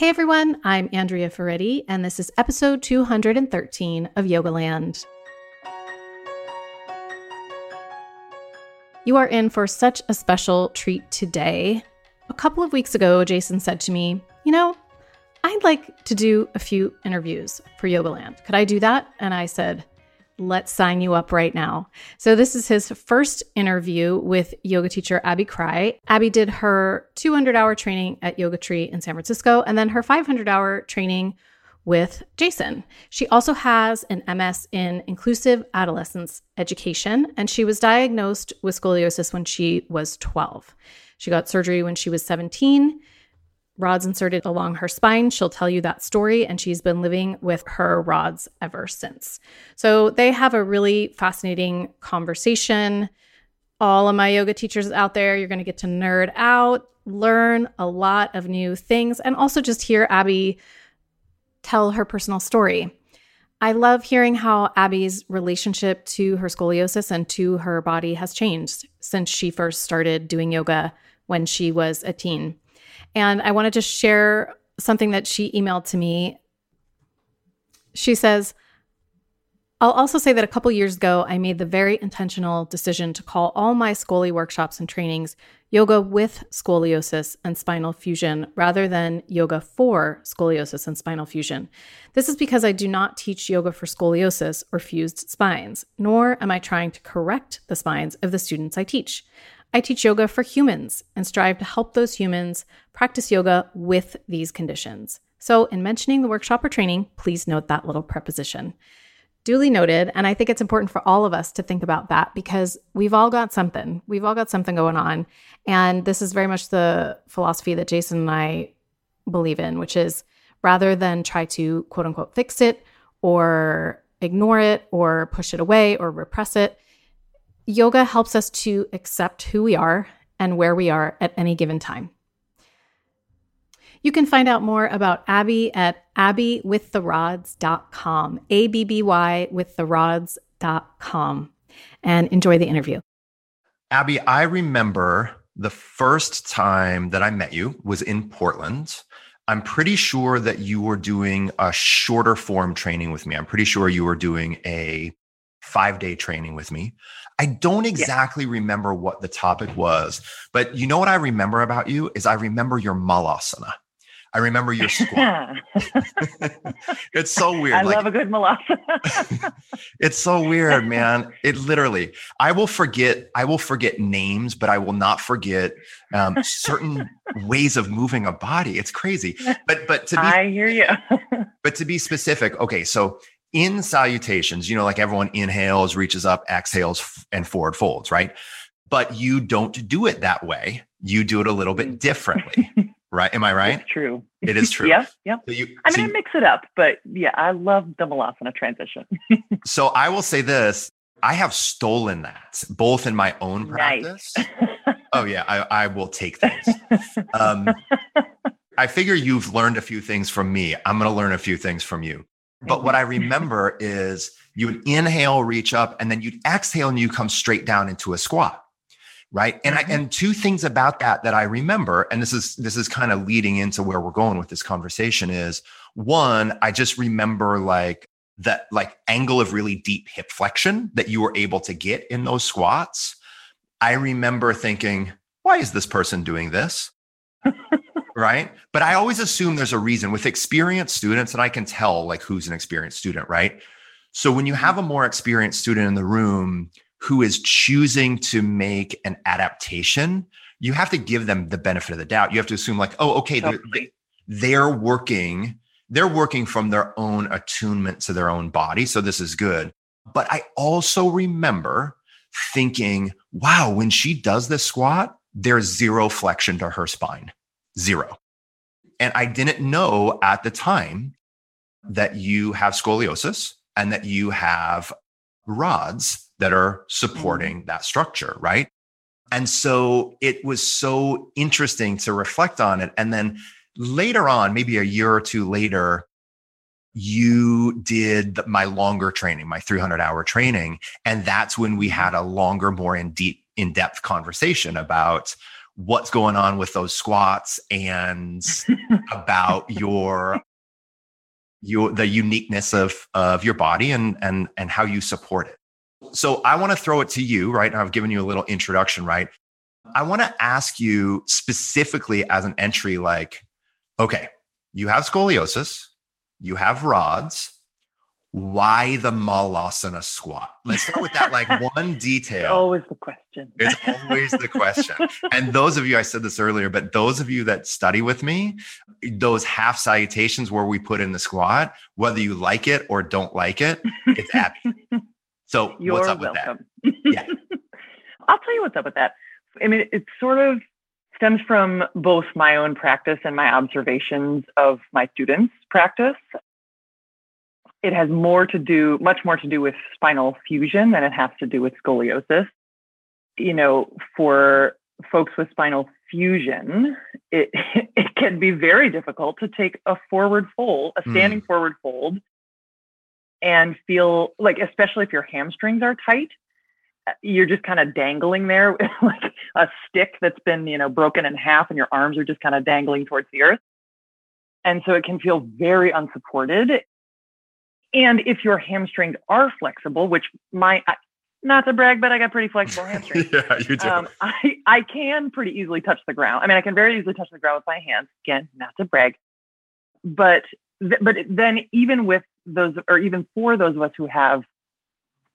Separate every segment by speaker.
Speaker 1: Hey everyone, I'm Andrea Ferretti, and this is episode 213 of Yogaland. You are in for such a special treat today. A couple of weeks ago, Jason said to me, You know, I'd like to do a few interviews for Yogaland. Could I do that? And I said, Let's sign you up right now. So, this is his first interview with yoga teacher Abby Crye. Abby did her 200 hour training at Yoga Tree in San Francisco and then her 500 hour training with Jason. She also has an MS in inclusive adolescence education, and she was diagnosed with scoliosis when she was 12. She got surgery when she was 17 rods inserted along her spine. She'll tell you that story, and she's been living with her rods ever since. So they have a really fascinating conversation. All of my yoga teachers out there, you're going to get to nerd out, learn a lot of new things, and also just hear Abby tell her personal story. I love hearing how Abby's relationship to her scoliosis and to her body has changed since she first started doing yoga when she was a teen. And I wanted to share something that she emailed to me. She says, I'll also say that a couple years ago, I made the very intentional decision to call all my Scoli workshops and trainings yoga with scoliosis and spinal fusion rather than yoga for scoliosis and spinal fusion. This is because I do not teach yoga for scoliosis or fused spines, nor am I trying to correct the spines of the students I teach. I teach yoga for humans and strive to help those humans practice yoga with these conditions. So, in mentioning the workshop or training, please note that little preposition. Duly noted. And I think it's important for all of us to think about that because we've all got something. We've all got something going on. And this is very much the philosophy that Jason and I believe in, which is rather than try to quote unquote fix it or ignore it or push it away or repress it, yoga helps us to accept who we are and where we are at any given time. You can find out more about Abby at abbywiththerods.com, A B B Y with the rods.com, and enjoy the interview.
Speaker 2: Abby, I remember the first time that I met you was in Portland. I'm pretty sure that you were doing a shorter form training with me. I'm pretty sure you were doing a five day training with me. I don't exactly yeah. remember what the topic was, but you know what I remember about you is I remember your malasana. I remember your squat. it's so weird.
Speaker 3: I like, love a good malasana.
Speaker 2: it's so weird, man. It literally, I will forget, I will forget names, but I will not forget um, certain ways of moving a body. It's crazy. But but to be
Speaker 3: I hear you.
Speaker 2: but to be specific, okay, so in salutations, you know, like everyone inhales, reaches up, exhales, and forward folds, right? But you don't do it that way. You do it a little bit mm. differently. Right? Am I right?
Speaker 3: It's true.
Speaker 2: It is true.
Speaker 3: yeah, yeah. So you, I mean, so you, I mix it up, but yeah, I love the Malasana transition.
Speaker 2: so I will say this: I have stolen that both in my own practice. Nice. oh yeah, I, I will take things. Um, I figure you've learned a few things from me. I'm going to learn a few things from you. But what I remember is you would inhale, reach up, and then you'd exhale and you come straight down into a squat right? And mm-hmm. I, and two things about that that i remember and this is this is kind of leading into where we're going with this conversation is one i just remember like that like angle of really deep hip flexion that you were able to get in those squats. I remember thinking why is this person doing this right but i always assume there's a reason with experienced students and i can tell like who's an experienced student right so when you have a more experienced student in the room who is choosing to make an adaptation, you have to give them the benefit of the doubt. You have to assume like, oh, okay, totally. they're, they're working, they're working from their own attunement to their own body. So this is good. But I also remember thinking, wow, when she does this squat, there's zero flexion to her spine, zero. And I didn't know at the time that you have scoliosis and that you have rods that are supporting mm-hmm. that structure, right? And so it was so interesting to reflect on it. And then later on, maybe a year or two later, you did my longer training, my 300 hour training. And that's when we had a longer, more in deep, in depth conversation about what's going on with those squats and about your your the uniqueness of of your body and and and how you support it. So I want to throw it to you, right? I've given you a little introduction, right? I want to ask you specifically as an entry like okay, you have scoliosis, you have rods, why the malasana squat? Let's start with that like one detail.
Speaker 3: always the question.
Speaker 2: It's always the question. and those of you, I said this earlier, but those of you that study with me, those half salutations where we put in the squat, whether you like it or don't like it, it's Abby. So
Speaker 3: You're
Speaker 2: what's up
Speaker 3: welcome.
Speaker 2: with that? Yeah.
Speaker 3: I'll tell you what's up with that. I mean, it sort of stems from both my own practice and my observations of my students' practice it has more to do, much more to do with spinal fusion than it has to do with scoliosis. You know, for folks with spinal fusion, it it can be very difficult to take a forward fold, a standing mm. forward fold, and feel like, especially if your hamstrings are tight, you're just kind of dangling there like a stick that's been, you know, broken in half, and your arms are just kind of dangling towards the earth. And so it can feel very unsupported and if your hamstrings are flexible, which my not to brag, but I got pretty flexible hamstrings.
Speaker 2: yeah, you do. Um,
Speaker 3: I, I can pretty easily touch the ground. I mean, I can very easily touch the ground with my hands. Again, not to brag, but th- but then even with those, or even for those of us who have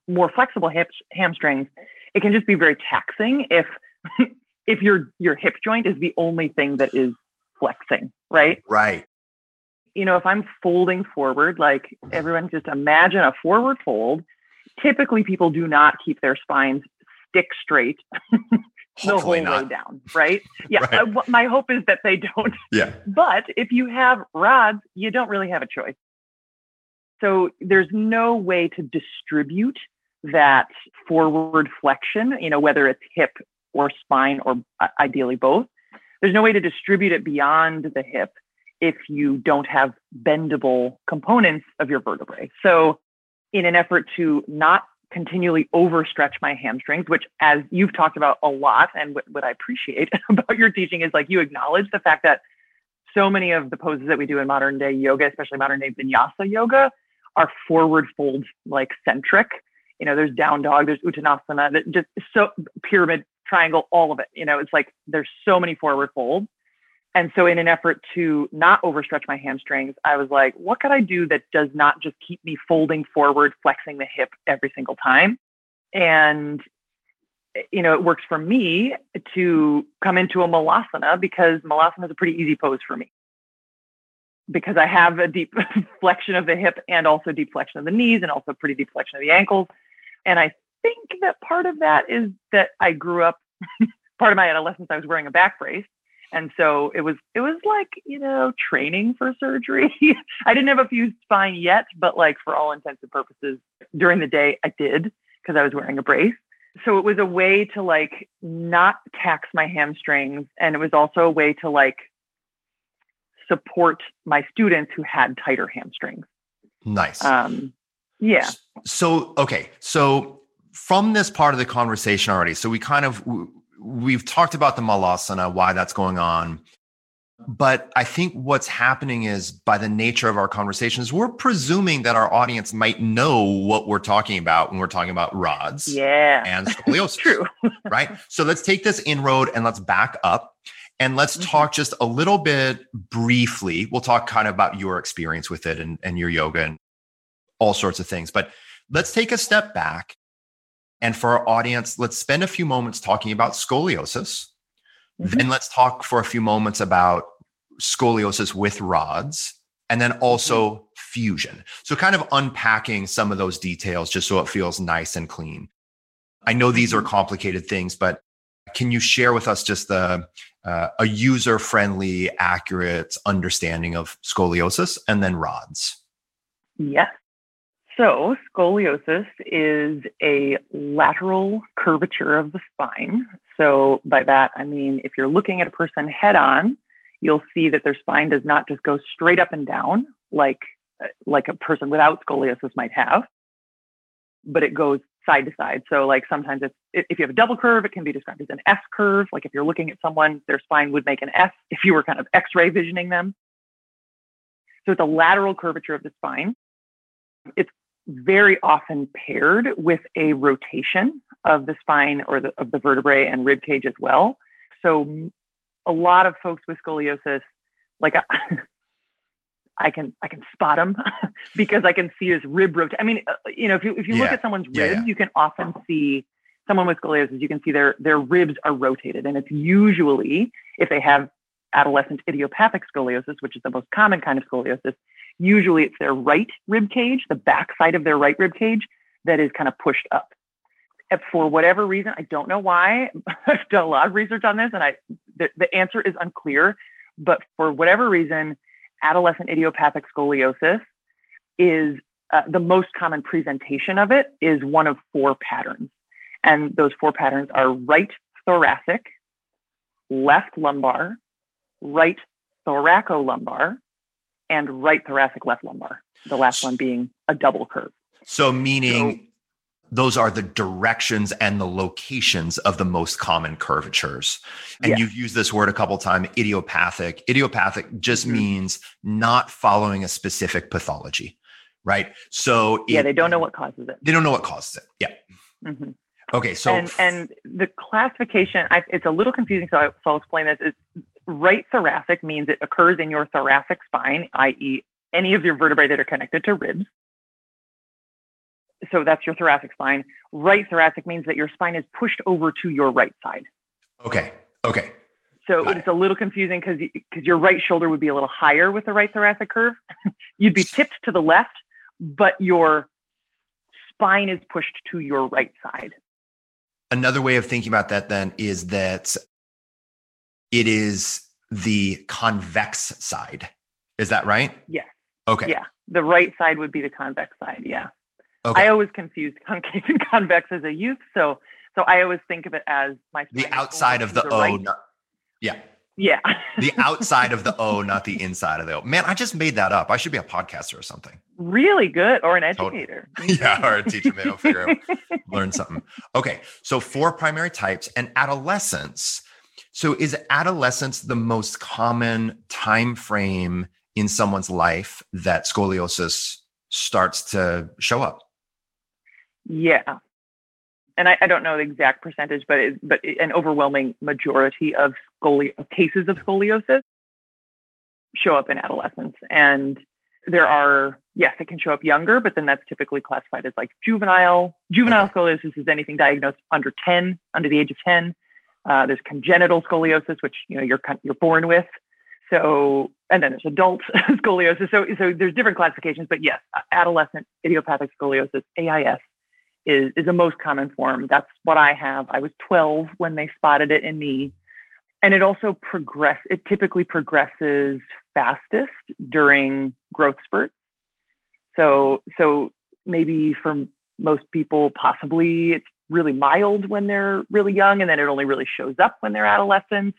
Speaker 3: more flexible hips, hamstrings, it can just be very taxing if if your your hip joint is the only thing that is flexing, right?
Speaker 2: Right
Speaker 3: you know, if I'm folding forward, like everyone just imagine a forward fold. Typically, people do not keep their spines stick straight the whole not. way down, right? Yeah. right. Uh, my hope is that they don't.
Speaker 2: Yeah.
Speaker 3: But if you have rods, you don't really have a choice. So there's no way to distribute that forward flexion, you know, whether it's hip or spine or uh, ideally both. There's no way to distribute it beyond the hip if you don't have bendable components of your vertebrae. So, in an effort to not continually overstretch my hamstrings, which, as you've talked about a lot, and what, what I appreciate about your teaching is like you acknowledge the fact that so many of the poses that we do in modern day yoga, especially modern day vinyasa yoga, are forward fold like centric. You know, there's down dog, there's uttanasana, just so pyramid, triangle, all of it. You know, it's like there's so many forward folds. And so, in an effort to not overstretch my hamstrings, I was like, what could I do that does not just keep me folding forward, flexing the hip every single time? And, you know, it works for me to come into a malasana because malasana is a pretty easy pose for me because I have a deep flexion of the hip and also deep flexion of the knees and also pretty deep flexion of the ankles. And I think that part of that is that I grew up, part of my adolescence, I was wearing a back brace and so it was it was like you know training for surgery. I didn't have a fused spine yet but like for all intents and purposes during the day i did because i was wearing a brace. So it was a way to like not tax my hamstrings and it was also a way to like support my students who had tighter hamstrings.
Speaker 2: Nice.
Speaker 3: Um yeah.
Speaker 2: So okay so from this part of the conversation already so we kind of we've talked about the malasana, why that's going on. But I think what's happening is by the nature of our conversations, we're presuming that our audience might know what we're talking about when we're talking about rods
Speaker 3: yeah.
Speaker 2: and scoliosis.
Speaker 3: True.
Speaker 2: right. So let's take this inroad and let's back up and let's mm-hmm. talk just a little bit briefly. We'll talk kind of about your experience with it and, and your yoga and all sorts of things. But let's take a step back and for our audience, let's spend a few moments talking about scoliosis. Mm-hmm. Then let's talk for a few moments about scoliosis with rods and then also mm-hmm. fusion. So, kind of unpacking some of those details just so it feels nice and clean. I know these are mm-hmm. complicated things, but can you share with us just the uh, a user friendly, accurate understanding of scoliosis and then rods?
Speaker 3: Yes. So, scoliosis is a lateral curvature of the spine. So, by that, I mean if you're looking at a person head on, you'll see that their spine does not just go straight up and down like, like a person without scoliosis might have, but it goes side to side. So like sometimes it's if you have a double curve, it can be described as an S curve. Like if you're looking at someone, their spine would make an S if you were kind of X-ray visioning them. So it's a lateral curvature of the spine. It's very often paired with a rotation of the spine or the, of the vertebrae and rib cage as well. So a lot of folks with scoliosis, like I can I can spot them because I can see his rib rotate. I mean, uh, you know, if you if you yeah. look at someone's ribs, yeah, yeah. you can often see someone with scoliosis. You can see their their ribs are rotated, and it's usually if they have adolescent idiopathic scoliosis, which is the most common kind of scoliosis. Usually, it's their right rib cage, the back side of their right rib cage, that is kind of pushed up. And for whatever reason, I don't know why. I've done a lot of research on this, and I the, the answer is unclear. But for whatever reason, adolescent idiopathic scoliosis is uh, the most common presentation of it is one of four patterns. And those four patterns are right thoracic, left lumbar, right thoracolumbar, and right thoracic left lumbar. The last one being a double curve.
Speaker 2: So, meaning those are the directions and the locations of the most common curvatures. And yes. you've used this word a couple times, idiopathic. Idiopathic just mm-hmm. means not following a specific pathology, right? So
Speaker 3: yeah, they don't know what causes it.
Speaker 2: They don't know what causes it. Yeah. Mm-hmm. Okay, so
Speaker 3: and and the classification, I, it's a little confusing. So, I, so I'll explain this. Is right thoracic means it occurs in your thoracic spine, i.e., any of your vertebrae that are connected to ribs so that's your thoracic spine. Right thoracic means that your spine is pushed over to your right side.
Speaker 2: Okay. Okay.
Speaker 3: So Got it's it. a little confusing because because your right shoulder would be a little higher with the right thoracic curve. You'd be tipped to the left, but your spine is pushed to your right side.
Speaker 2: Another way of thinking about that then is that it is the convex side. Is that right?
Speaker 3: Yes.
Speaker 2: Okay.
Speaker 3: Yeah. The right side would be the convex side. Yeah. Okay. I always confused concave and convex as a youth, so so I always think of it as my
Speaker 2: the outside of the O. Right. Not, yeah.
Speaker 3: Yeah.
Speaker 2: the outside of the O, not the inside of the O. Man, I just made that up. I should be a podcaster or something.
Speaker 3: Really good, or an educator.
Speaker 2: Totally. yeah, or a teacher. Maybe I'll figure out, learn something. Okay, so four primary types and adolescence. So is adolescence the most common time frame in someone's life that scoliosis starts to show up?
Speaker 3: Yeah. And I, I don't know the exact percentage, but it, but an overwhelming majority of scoli- of cases of scoliosis show up in adolescence. And there are, yes, it can show up younger, but then that's typically classified as like juvenile. Juvenile scoliosis is anything diagnosed under 10, under the age of 10. Uh, there's congenital scoliosis, which you know you're you're born with. So, and then there's adult scoliosis. So, so there's different classifications, but yes, adolescent idiopathic scoliosis (AIS) is, is the most common form. That's what I have. I was 12 when they spotted it in me. And it also progress, it typically progresses fastest during growth spurts. So, so maybe for most people, possibly it's really mild when they're really young, and then it only really shows up when they're adolescents.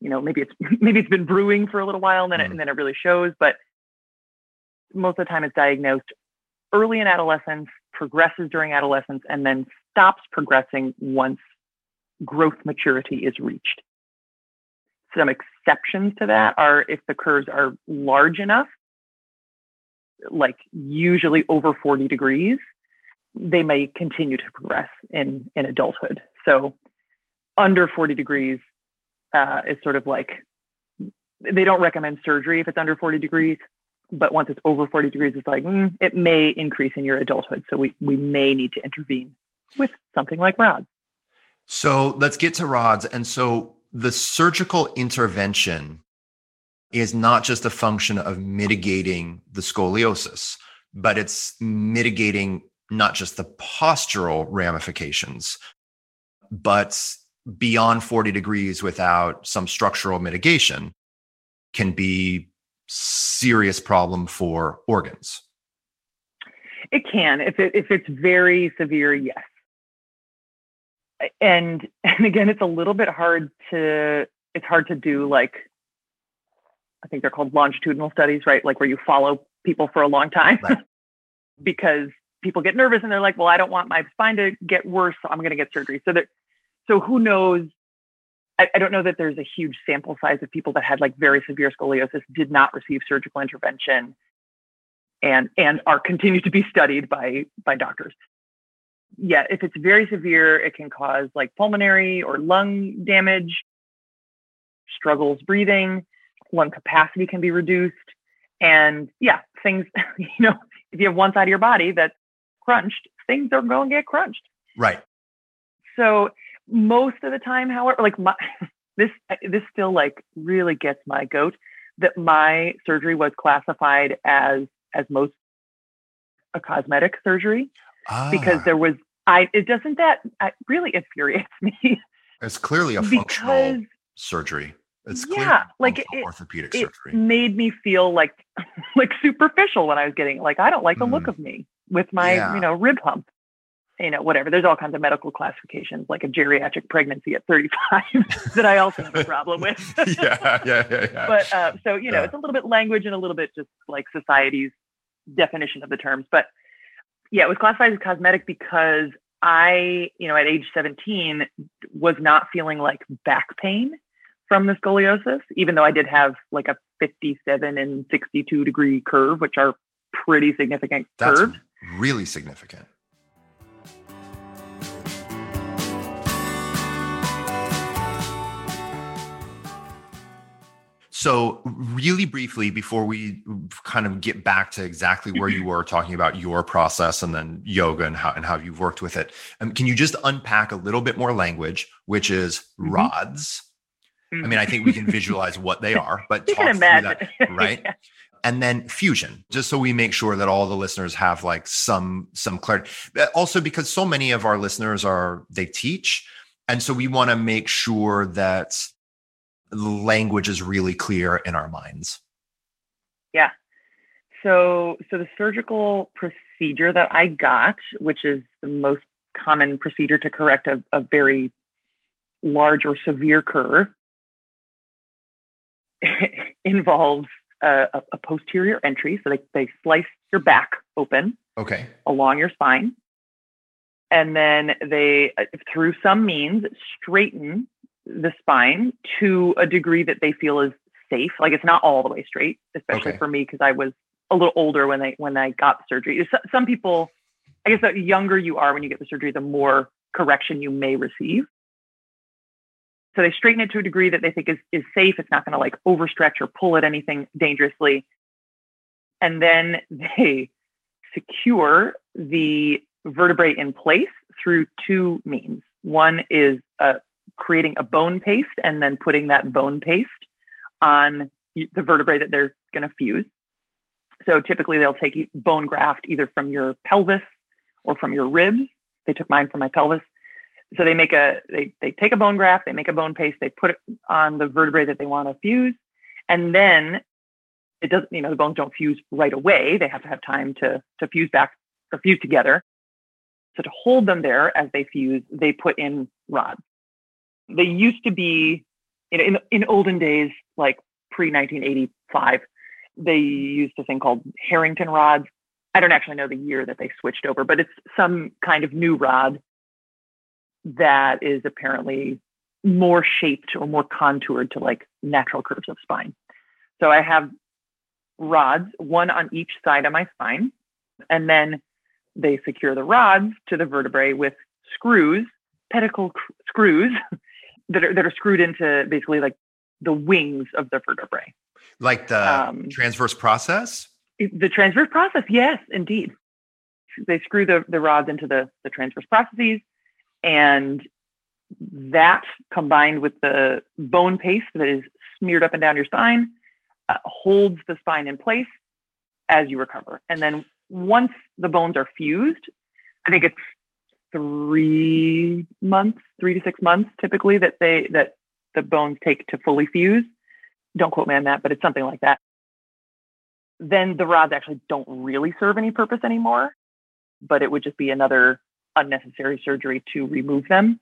Speaker 3: You know, maybe it's maybe it's been brewing for a little while, and then mm. it, and then it really shows. But most of the time, it's diagnosed early in adolescence, progresses during adolescence, and then stops progressing once growth maturity is reached. Some exceptions to that are if the curves are large enough, like usually over 40 degrees, they may continue to progress in, in adulthood. So under 40 degrees uh, is sort of like they don't recommend surgery if it's under 40 degrees but once it's over 40 degrees, it's like mm, it may increase in your adulthood. So we we may need to intervene with something like rods.
Speaker 2: So let's get to rods. And so the surgical intervention is not just a function of mitigating the scoliosis, but it's mitigating not just the postural ramifications, but beyond 40 degrees without some structural mitigation can be serious problem for organs?
Speaker 3: It can. If it, if it's very severe, yes. And and again, it's a little bit hard to it's hard to do like I think they're called longitudinal studies, right? Like where you follow people for a long time. Right. because people get nervous and they're like, well, I don't want my spine to get worse, so I'm going to get surgery. So that, so who knows? I, I, don't know that there's a huge sample size of people that had like very severe scoliosis did not receive surgical intervention, and and are continued to be studied by by doctors. Yeah, if it's very severe, it can cause like pulmonary or lung damage, struggles breathing, lung capacity can be reduced, and yeah, things you know if you have one side of your body that's crunched, things are going to get crunched.
Speaker 2: Right.
Speaker 3: So most of the time, however, like my this this still like really gets my goat that my surgery was classified as as most a cosmetic surgery ah. because there was I it doesn't that it really infuriates me.
Speaker 2: It's clearly a functional because, surgery. It's
Speaker 3: yeah, like it,
Speaker 2: orthopedic
Speaker 3: it
Speaker 2: surgery.
Speaker 3: made me feel like like superficial when I was getting like I don't like the mm. look of me with my yeah. you know rib hump, you know whatever. There's all kinds of medical classifications like a geriatric pregnancy at 35 that I also have a problem with.
Speaker 2: yeah, yeah, yeah, yeah.
Speaker 3: But uh, so you know yeah. it's a little bit language and a little bit just like society's definition of the terms. But yeah, it was classified as cosmetic because I you know at age 17 was not feeling like back pain from the scoliosis, even though I did have like a 57 and 62 degree curve, which are pretty significant
Speaker 2: That's
Speaker 3: curves.
Speaker 2: Really significant. So, really briefly, before we kind of get back to exactly where you were talking about your process and then yoga and how and how you've worked with it, um, can you just unpack a little bit more language, which is mm-hmm. rods, I mean, I think we can visualize what they are, but
Speaker 3: you can imagine,
Speaker 2: that, right? yeah. And then fusion, just so we make sure that all the listeners have like some some clarity. Also, because so many of our listeners are they teach, and so we want to make sure that language is really clear in our minds.
Speaker 3: Yeah. So, so the surgical procedure that I got, which is the most common procedure to correct a, a very large or severe curve, involves a, a, posterior entry. So they, they slice your back open
Speaker 2: okay.
Speaker 3: along your spine. And then they, uh, through some means, straighten the spine to a degree that they feel is safe. Like it's not all the way straight, especially okay. for me because I was a little older when they when I got the surgery. Some people, I guess, the younger you are when you get the surgery, the more correction you may receive. So they straighten it to a degree that they think is, is safe. It's not going to like overstretch or pull at anything dangerously. And then they secure the vertebrae in place through two means. One is uh, creating a bone paste and then putting that bone paste on the vertebrae that they're going to fuse. So typically they'll take bone graft either from your pelvis or from your ribs. They took mine from my pelvis so they make a they they take a bone graft, they make a bone paste, they put it on the vertebrae that they want to fuse, and then it doesn't you know the bones don't fuse right away. They have to have time to to fuse back or fuse together. So to hold them there as they fuse, they put in rods. They used to be you know, in in, in olden days, like pre 1985, they used a thing called Harrington rods. I don't actually know the year that they switched over, but it's some kind of new rod that is apparently more shaped or more contoured to like natural curves of spine. So I have rods, one on each side of my spine, and then they secure the rods to the vertebrae with screws, pedicle cr- screws that are that are screwed into basically like the wings of the vertebrae.
Speaker 2: Like the um, transverse process?
Speaker 3: The transverse process, yes, indeed. They screw the, the rods into the, the transverse processes and that combined with the bone paste that is smeared up and down your spine uh, holds the spine in place as you recover. And then once the bones are fused, I think it's three months, three to six months typically that they that the bones take to fully fuse. Don't quote me on that, but it's something like that. Then the rods actually don't really serve any purpose anymore, but it would just be another unnecessary surgery to remove them.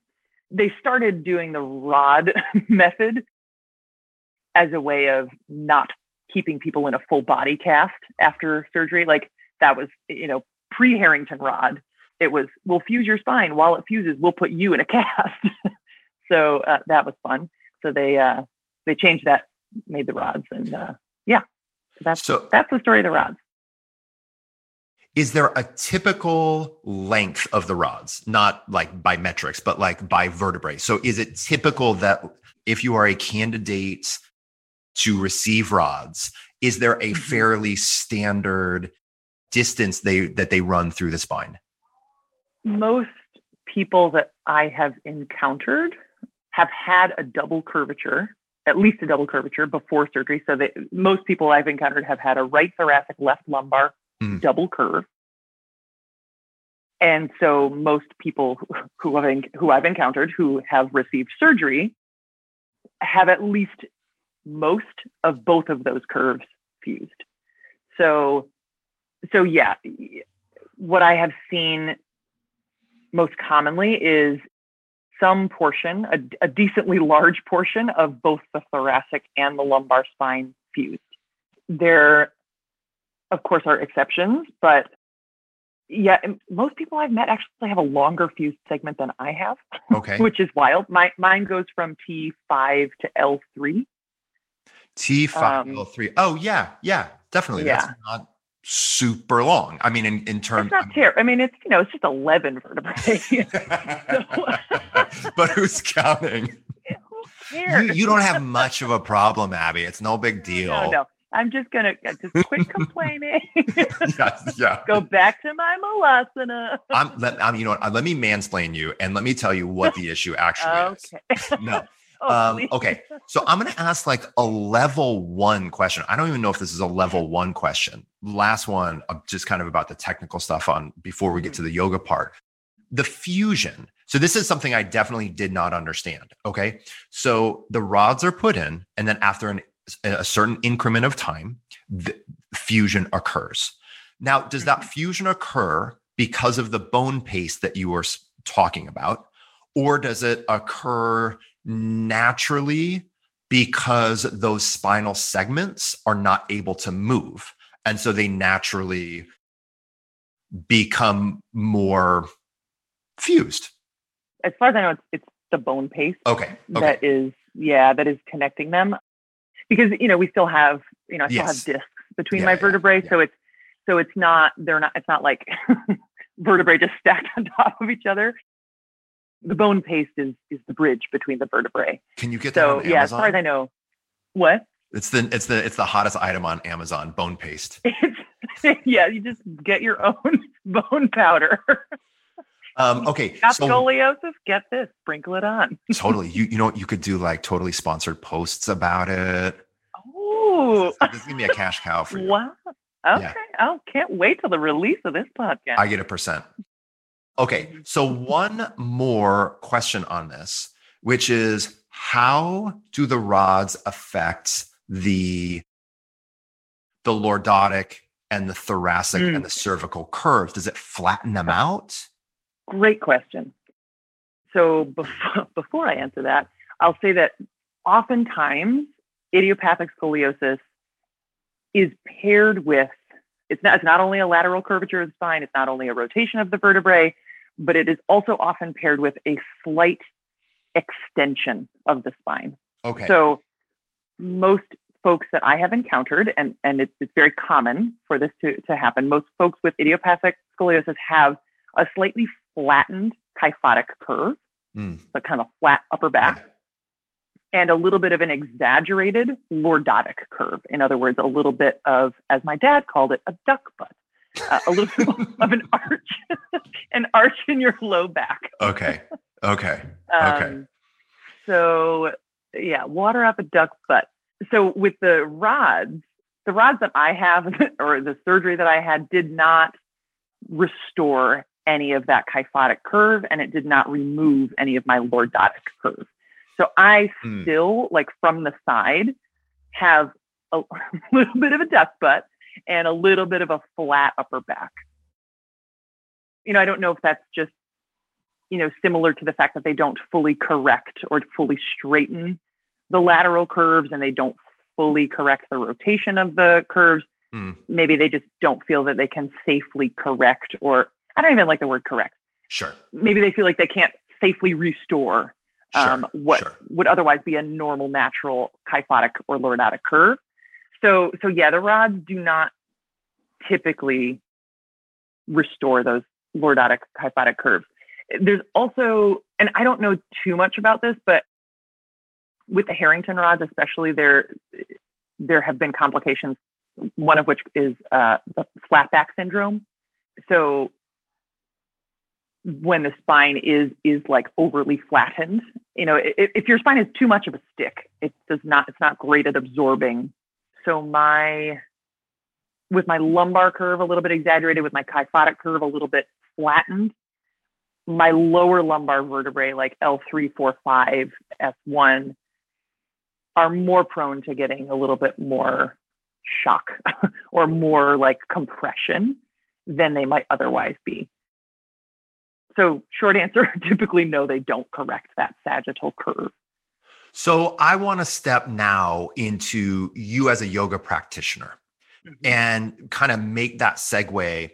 Speaker 3: They started doing the rod method as a way of not keeping people in a full body cast after surgery. Like that was, you know, pre Harrington rod, it was we'll fuse your spine. While it fuses, we'll put you in a cast. so uh, that was fun. So they uh, they changed that, made the rods, and uh, yeah, that's so, that's the story of the rods.
Speaker 2: Is there a typical length of the rods, not like by metrics, but like by vertebrae? So is it typical that if you are a candidate to receive rods, is there a mm-hmm. fairly standard distance they that they run through the spine?
Speaker 3: Most people that I have encountered have had a double curvature, at least a double curvature before surgery. So that most people I've encountered have had a right thoracic, left lumbar mm. double curve. And so most people who have who I've encountered who have received surgery have at least most of both of those curves fused. So so yeah, what I have seen most commonly is some portion, a, a, decently large portion of both the thoracic and the lumbar spine fused. There, of course, are exceptions, but yeah, most people I've met actually have a longer fused segment than I have.
Speaker 2: Okay.
Speaker 3: which is wild. My mine goes from T5 to L3.
Speaker 2: T5 um, L3. Oh yeah, yeah, definitely. Yeah. That's not super long. I mean, in, in terms,
Speaker 3: it's not terrible. I mean, it's you know, it's just eleven vertebrae.
Speaker 2: but who's counting? You, you, don't have much of a problem, Abby. It's no big deal.
Speaker 3: No, no. I'm just gonna uh, just quit complaining. yes, yeah. Go back to my malasana.
Speaker 2: I'm, let, I'm, you know what? Let me mansplain you, and let me tell you what the issue actually okay. is. No. Oh, um, okay, so I'm going to ask like a level one question. I don't even know if this is a level one question. Last one, uh, just kind of about the technical stuff on before we get to the yoga part. The fusion. So this is something I definitely did not understand. Okay, so the rods are put in, and then after an, a certain increment of time, the fusion occurs. Now, does that mm-hmm. fusion occur because of the bone paste that you were talking about, or does it occur naturally because those spinal segments are not able to move. And so they naturally become more fused.
Speaker 3: As far as I know, it's, it's the bone paste.
Speaker 2: Okay. okay.
Speaker 3: That is, yeah, that is connecting them. Because, you know, we still have, you know, I still yes. have discs between yeah, my vertebrae. Yeah, so it's, so it's not, they're not, it's not like vertebrae just stacked on top of each other the bone paste is is the bridge between the vertebrae.
Speaker 2: Can you get that? So
Speaker 3: yeah, as far as I know, what?
Speaker 2: It's the it's the it's the hottest item on Amazon. Bone paste.
Speaker 3: yeah, you just get your own bone powder.
Speaker 2: Um, okay.
Speaker 3: Got so, scoliosis? Get this. Sprinkle it on.
Speaker 2: totally. You you know what you could do like totally sponsored posts about it.
Speaker 3: Oh,
Speaker 2: this is gonna be a cash cow for you.
Speaker 3: Wow. Okay. Yeah. Oh, can't wait till the release of this podcast.
Speaker 2: I get a percent. Okay, so one more question on this, which is how do the rods affect the the lordotic and the thoracic mm. and the cervical curves? Does it flatten them out?
Speaker 3: Great question. So before, before I answer that, I'll say that oftentimes idiopathic scoliosis is paired with it's not, it's not only a lateral curvature of the spine, it's not only a rotation of the vertebrae, but it is also often paired with a slight extension of the spine.
Speaker 2: Okay.
Speaker 3: So most folks that I have encountered, and, and it's, it's very common for this to, to happen, most folks with idiopathic scoliosis have a slightly flattened kyphotic curve, mm. so kind of flat upper back, and a little bit of an exaggerated lordotic curve. In other words, a little bit of, as my dad called it, a duck butt uh, a little bit of an arch, an arch in your low back.
Speaker 2: Okay. Okay. Okay. Um,
Speaker 3: so yeah, water up a duck butt. So with the rods, the rods that I have or the surgery that I had did not restore any of that kyphotic curve and it did not remove any of my lordotic curve. So I mm. still, like from the side, have a little bit of a duck butt and a little bit of a flat upper back. You know, I don't know if that's just, you know, similar to the fact that they don't fully correct or fully straighten the lateral curves and they don't fully correct the rotation of the curves. Mm. Maybe they just don't feel that they can safely correct, or I don't even like the word correct.
Speaker 2: Sure.
Speaker 3: Maybe they feel like they can't safely restore um, sure. what sure. would otherwise be a normal, natural kyphotic or lordotic curve. So, so yeah, the rods do not typically restore those lordotic kyphotic curves. There's also, and I don't know too much about this, but with the Harrington rods, especially, there there have been complications. One of which is uh, the flat back syndrome. So when the spine is is like overly flattened, you know, if, if your spine is too much of a stick, it does not. It's not great at absorbing. So my with my lumbar curve a little bit exaggerated, with my kyphotic curve a little bit flattened, my lower lumbar vertebrae, like L3, 4, 5, S1, are more prone to getting a little bit more shock or more like compression than they might otherwise be. So, short answer typically, no, they don't correct that sagittal curve.
Speaker 2: So, I want to step now into you as a yoga practitioner mm-hmm. and kind of make that segue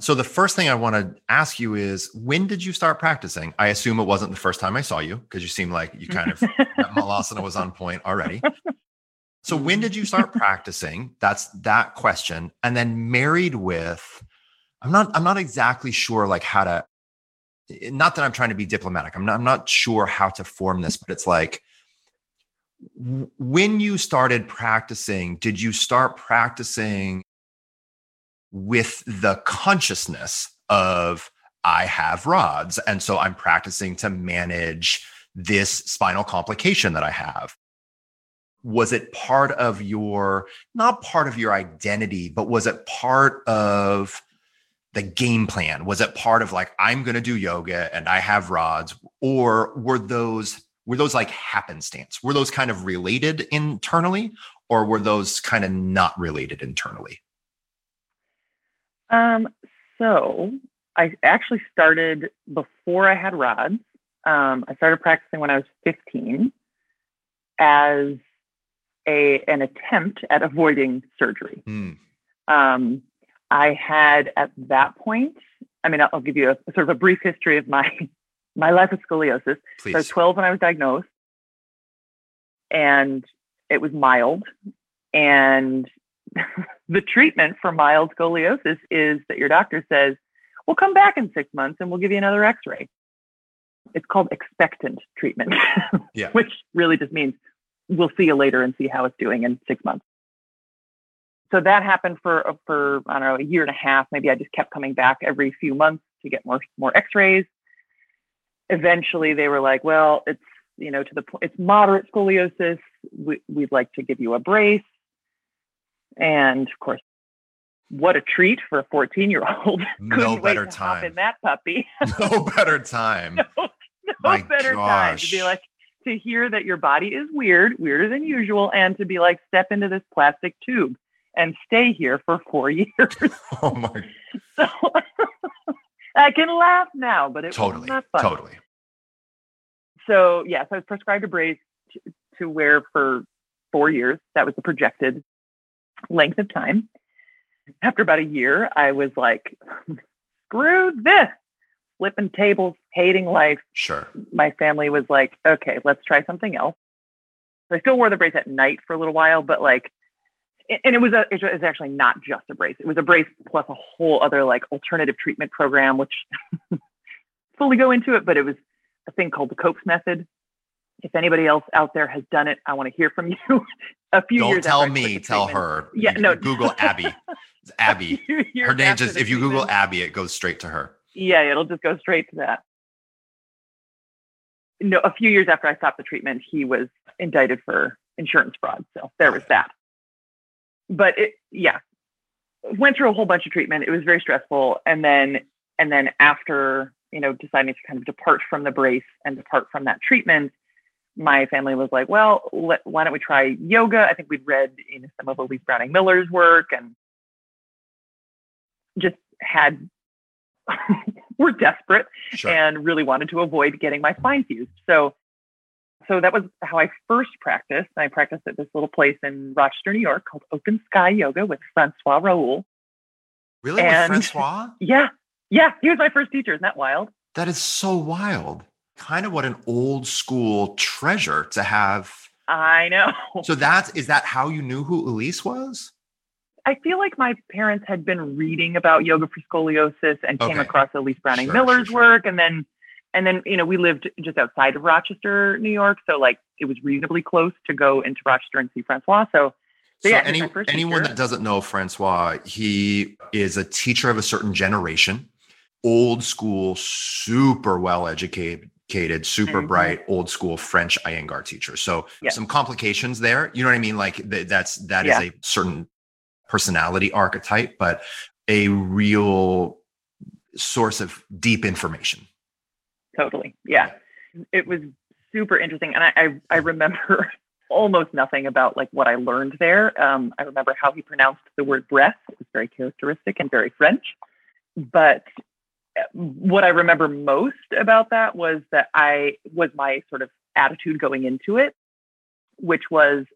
Speaker 2: so the first thing I want to ask you is when did you start practicing? I assume it wasn't the first time I saw you because you seem like you kind of Malasana was on point already. So when did you start practicing? That's that question. And then married with I'm not I'm not exactly sure like how to not that I'm trying to be diplomatic. I'm not I'm not sure how to form this, but it's like when you started practicing, did you start practicing with the consciousness of I have rods. And so I'm practicing to manage this spinal complication that I have. Was it part of your, not part of your identity, but was it part of the game plan? Was it part of like, I'm going to do yoga and I have rods? Or were those, were those like happenstance? Were those kind of related internally or were those kind of not related internally?
Speaker 3: Um, so I actually started before I had rods. Um, I started practicing when I was 15 as a an attempt at avoiding surgery. Mm. Um, I had at that point. I mean, I'll give you a, a, sort of a brief history of my my life with scoliosis.
Speaker 2: Please.
Speaker 3: So I was 12 when I was diagnosed, and it was mild. And the treatment for mild scoliosis is that your doctor says, "We'll come back in six months and we'll give you another X-ray." It's called expectant treatment,
Speaker 2: yeah.
Speaker 3: which really just means we'll see you later and see how it's doing in six months. So that happened for uh, for I don't know a year and a half. Maybe I just kept coming back every few months to get more more X-rays. Eventually, they were like, "Well, it's you know to the point it's moderate scoliosis. We, we'd like to give you a brace." And of course, what a treat for a 14 year old.
Speaker 2: No better time.
Speaker 3: in that puppy.
Speaker 2: no better time.
Speaker 3: no, no My better gosh. time to be like, to hear that your body is weird, weirder than usual, and to be like, step into this plastic tube and stay here for four years.
Speaker 2: Oh my.
Speaker 3: So I can laugh now, but it
Speaker 2: totally,
Speaker 3: was not
Speaker 2: fun. Totally.
Speaker 3: So, yes, yeah, so I was prescribed a brace to, to wear for four years. That was the projected length of time. After about a year, I was like, screw this, flipping tables, hating life.
Speaker 2: Sure.
Speaker 3: My family was like, okay, let's try something else. So I still wore the brace at night for a little while, but like, and it was a, it was actually not just a brace. It was a brace plus a whole other like alternative treatment program, which fully go into it, but it was a thing called the Copes method, if anybody else out there has done it, I want to hear from you. a few
Speaker 2: Don't
Speaker 3: years.
Speaker 2: tell me, tell her.
Speaker 3: Yeah, no.
Speaker 2: Google Abby. It's Abby. Her name just if you Google Abby, it goes straight to her.
Speaker 3: Yeah, it'll just go straight to that. No, a few years after I stopped the treatment, he was indicted for insurance fraud. So there was that. But it, yeah, went through a whole bunch of treatment. It was very stressful, and then and then after you know deciding to kind of depart from the brace and depart from that treatment my family was like, well, let, why don't we try yoga? I think we'd read in some of Elise Browning Miller's work and just had, we're desperate
Speaker 2: sure.
Speaker 3: and really wanted to avoid getting my spine fused. So so that was how I first practiced. I practiced at this little place in Rochester, New York called Open Sky Yoga with Francois Raoult.
Speaker 2: Really? And, with Francois?
Speaker 3: Yeah. Yeah. He was my first teacher. Isn't that wild?
Speaker 2: That is so wild. Kind of what an old school treasure to have.
Speaker 3: I know.
Speaker 2: So that's is that how you knew who Elise was?
Speaker 3: I feel like my parents had been reading about yoga for scoliosis and came across Elise Browning sure, Miller's sure, sure. work. And then and then, you know, we lived just outside of Rochester, New York. So like it was reasonably close to go into Rochester and see Francois. So
Speaker 2: so, so yeah, any, anyone that doesn't know Francois, he is a teacher of a certain generation, old school, super well educated, super mm-hmm. bright, old school French Iyengar teacher. So some complications there. You know what I mean? Like th- that's that yeah. is a certain personality archetype, but a real source of deep information.
Speaker 3: Totally. Yeah. It was super interesting. And I, I, I remember almost nothing about like what I learned there. Um, I remember how he pronounced the word breath. It was very characteristic and very French. But uh, what I remember most about that was that I was my sort of attitude going into it, which was,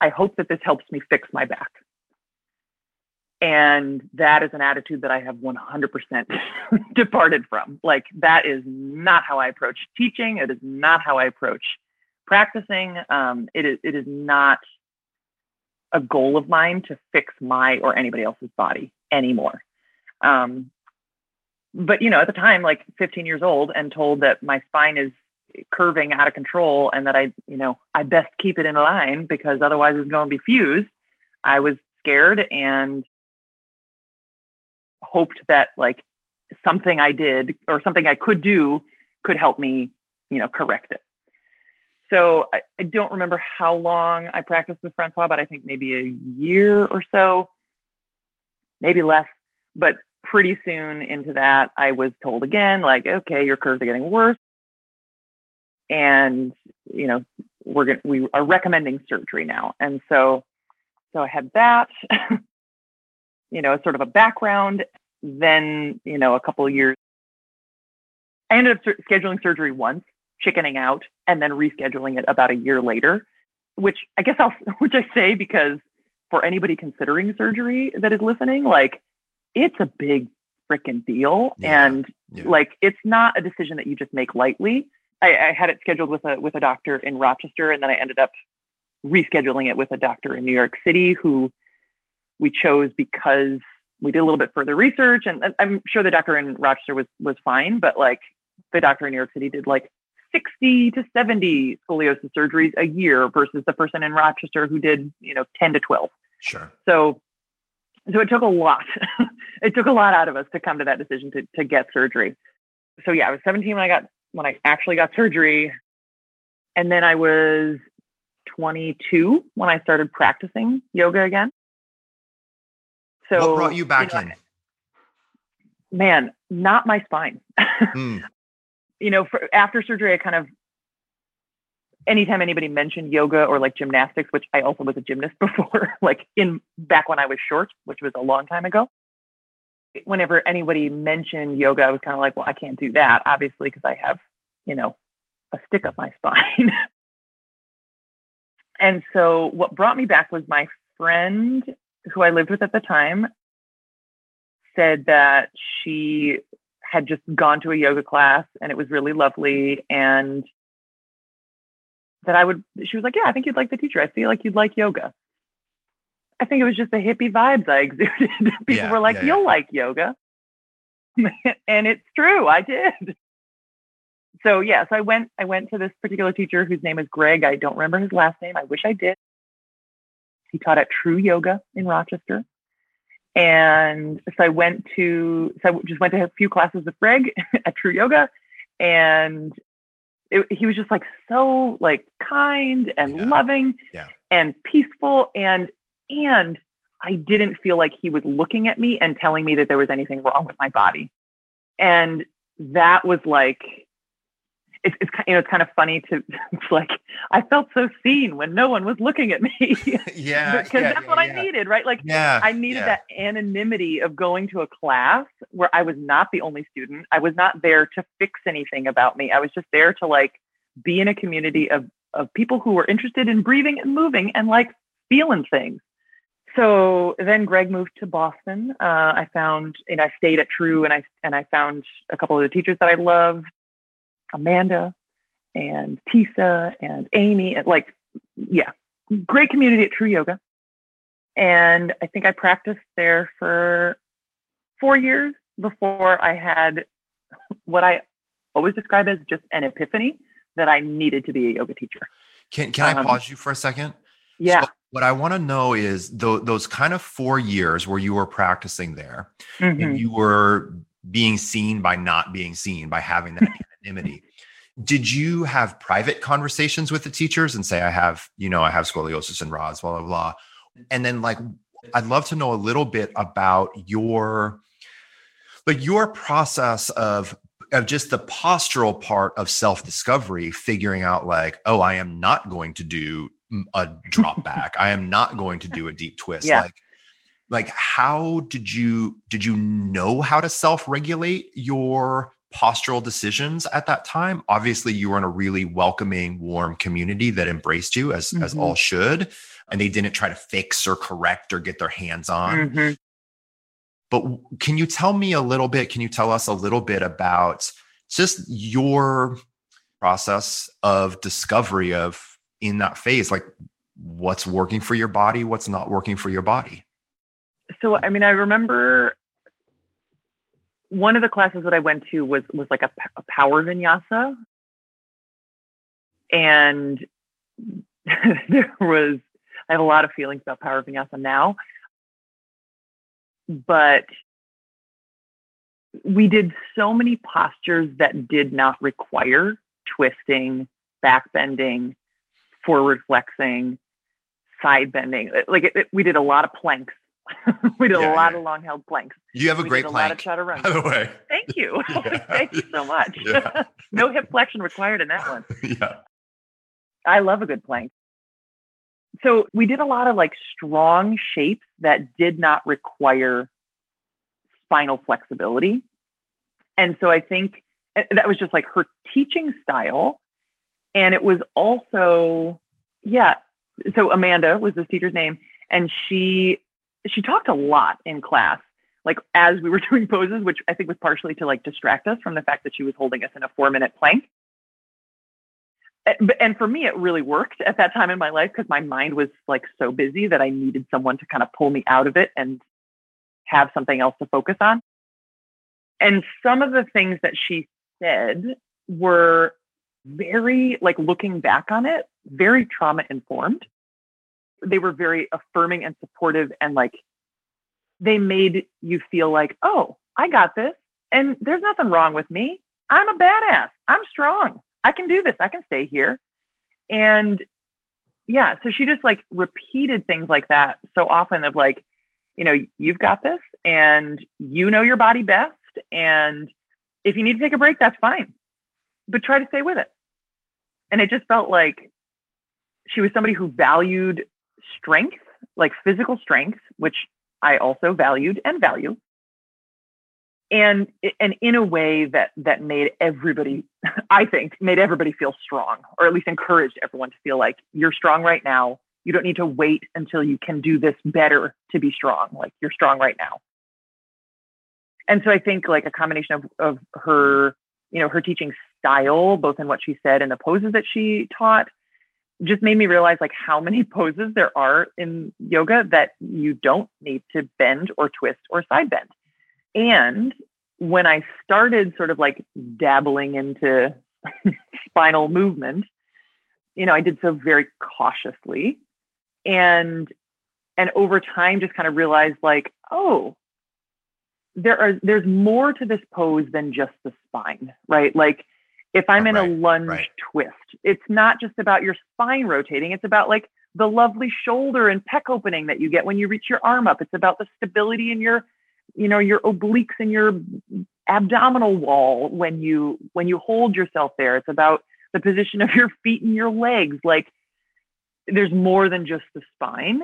Speaker 3: I hope that this helps me fix my back. And that is an attitude that I have 100% departed from. Like, that is not how I approach teaching. It is not how I approach practicing. Um, it, is, it is not a goal of mine to fix my or anybody else's body anymore. Um, but, you know, at the time, like 15 years old, and told that my spine is curving out of control and that I, you know, I best keep it in line because otherwise it's going to be fused. I was scared and hoped that like something I did or something I could do could help me, you know, correct it. So I, I don't remember how long I practiced with Francois, but I think maybe a year or so, maybe less. But pretty soon into that, I was told again, like, okay, your curves are getting worse. And, you know, we're going to we are recommending surgery now. And so, so I had that, you know, sort of a background then, you know, a couple of years, I ended up scheduling surgery once, chickening out, and then rescheduling it about a year later, which I guess I'll, which I say because for anybody considering surgery that is listening, like it's a big freaking deal. Yeah, and yeah. like, it's not a decision that you just make lightly. I, I had it scheduled with a, with a doctor in Rochester, and then I ended up rescheduling it with a doctor in New York City who we chose because we did a little bit further research and I'm sure the doctor in Rochester was was fine, but like the doctor in New York City did like 60 to 70 scoliosis surgeries a year versus the person in Rochester who did, you know, 10 to 12.
Speaker 2: Sure.
Speaker 3: So so it took a lot. it took a lot out of us to come to that decision to to get surgery. So yeah, I was 17 when I got when I actually got surgery. And then I was 22 when I started practicing yoga again.
Speaker 2: So what brought you back you know, in?
Speaker 3: Man, not my spine. mm. You know, for, after surgery, I kind of anytime anybody mentioned yoga or like gymnastics, which I also was a gymnast before, like in back when I was short, which was a long time ago. Whenever anybody mentioned yoga, I was kind of like, well, I can't do that, obviously, because I have, you know, a stick up my spine. and so what brought me back was my friend who I lived with at the time, said that she had just gone to a yoga class and it was really lovely. And that I would, she was like, Yeah, I think you'd like the teacher. I feel like you'd like yoga. I think it was just the hippie vibes I exuded. People yeah, were like, yeah, You'll yeah. like yoga. and it's true, I did. So yeah, so I went I went to this particular teacher whose name is Greg. I don't remember his last name. I wish I did. He taught at True Yoga in Rochester. And so I went to, so I just went to a few classes with Greg at True Yoga. And it, he was just like so like kind and yeah. loving
Speaker 2: yeah.
Speaker 3: and peaceful. And, and I didn't feel like he was looking at me and telling me that there was anything wrong with my body. And that was like, it's, it's you know it's kind of funny to it's like I felt so seen when no one was looking at me.
Speaker 2: yeah,
Speaker 3: because
Speaker 2: yeah,
Speaker 3: that's what
Speaker 2: yeah.
Speaker 3: I needed, right? Like yeah, I needed that anonymity of going to a class where I was not the only student. I was not there to fix anything about me. I was just there to like be in a community of of people who were interested in breathing and moving and like feeling things. So then Greg moved to Boston. Uh, I found, and I stayed at True, and I and I found a couple of the teachers that I loved, Amanda, and Tisa, and Amy. And like, yeah, great community at True Yoga. And I think I practiced there for four years before I had what I always describe as just an epiphany that I needed to be a yoga teacher.
Speaker 2: Can can I um, pause you for a second?
Speaker 3: Yeah. So
Speaker 2: what I want to know is th- those kind of four years where you were practicing there mm-hmm. and you were being seen by not being seen by having that anonymity. Did you have private conversations with the teachers and say, I have, you know, I have scoliosis and RODS, blah, blah, blah. And then like I'd love to know a little bit about your like your process of of just the postural part of self-discovery figuring out like oh i am not going to do a drop back i am not going to do a deep twist yeah. like like how did you did you know how to self-regulate your postural decisions at that time obviously you were in a really welcoming warm community that embraced you as mm-hmm. as all should and they didn't try to fix or correct or get their hands on mm-hmm. But can you tell me a little bit? Can you tell us a little bit about just your process of discovery of in that phase, like what's working for your body, what's not working for your body?
Speaker 3: So, I mean, I remember one of the classes that I went to was was like a, a power vinyasa, and there was I have a lot of feelings about power vinyasa now but we did so many postures that did not require twisting, back bending, forward flexing, side bending. Like it, it, we did a lot of planks. we did yeah, a lot yeah. of long held planks.
Speaker 2: You have a
Speaker 3: we
Speaker 2: great plank.
Speaker 3: A lot of chaturanga. By the way. Thank you. Thank you so much. no hip flexion required in that one.
Speaker 2: Yeah.
Speaker 3: I love a good plank so we did a lot of like strong shapes that did not require spinal flexibility. And so I think eh, that was just like her teaching style. And it was also, yeah. So Amanda was this teacher's name. And she she talked a lot in class, like as we were doing poses, which I think was partially to like distract us from the fact that she was holding us in a four minute plank. And for me it really worked at that time in my life because my mind was like so busy that i needed someone to kind of pull me out of it and have something else to focus on and some of the things that she said were very like looking back on it very trauma informed they were very affirming and supportive and like they made you feel like oh i got this and there's nothing wrong with me i'm a badass i'm strong I can do this. I can stay here. And yeah, so she just like repeated things like that so often of like, you know, you've got this and you know your body best. And if you need to take a break, that's fine, but try to stay with it. And it just felt like she was somebody who valued strength, like physical strength, which I also valued and value, and and in a way that that made everybody i think made everybody feel strong or at least encouraged everyone to feel like you're strong right now. You don't need to wait until you can do this better to be strong. Like you're strong right now. And so i think like a combination of of her you know her teaching style both in what she said and the poses that she taught just made me realize like how many poses there are in yoga that you don't need to bend or twist or side bend and when I started sort of like dabbling into spinal movement, you know, I did so very cautiously. And and over time just kind of realized like, oh, there are there's more to this pose than just the spine, right? Like if I'm in right, a lunge right. twist, it's not just about your spine rotating, it's about like the lovely shoulder and pec opening that you get when you reach your arm up. It's about the stability in your you know your obliques and your abdominal wall when you when you hold yourself there it's about the position of your feet and your legs like there's more than just the spine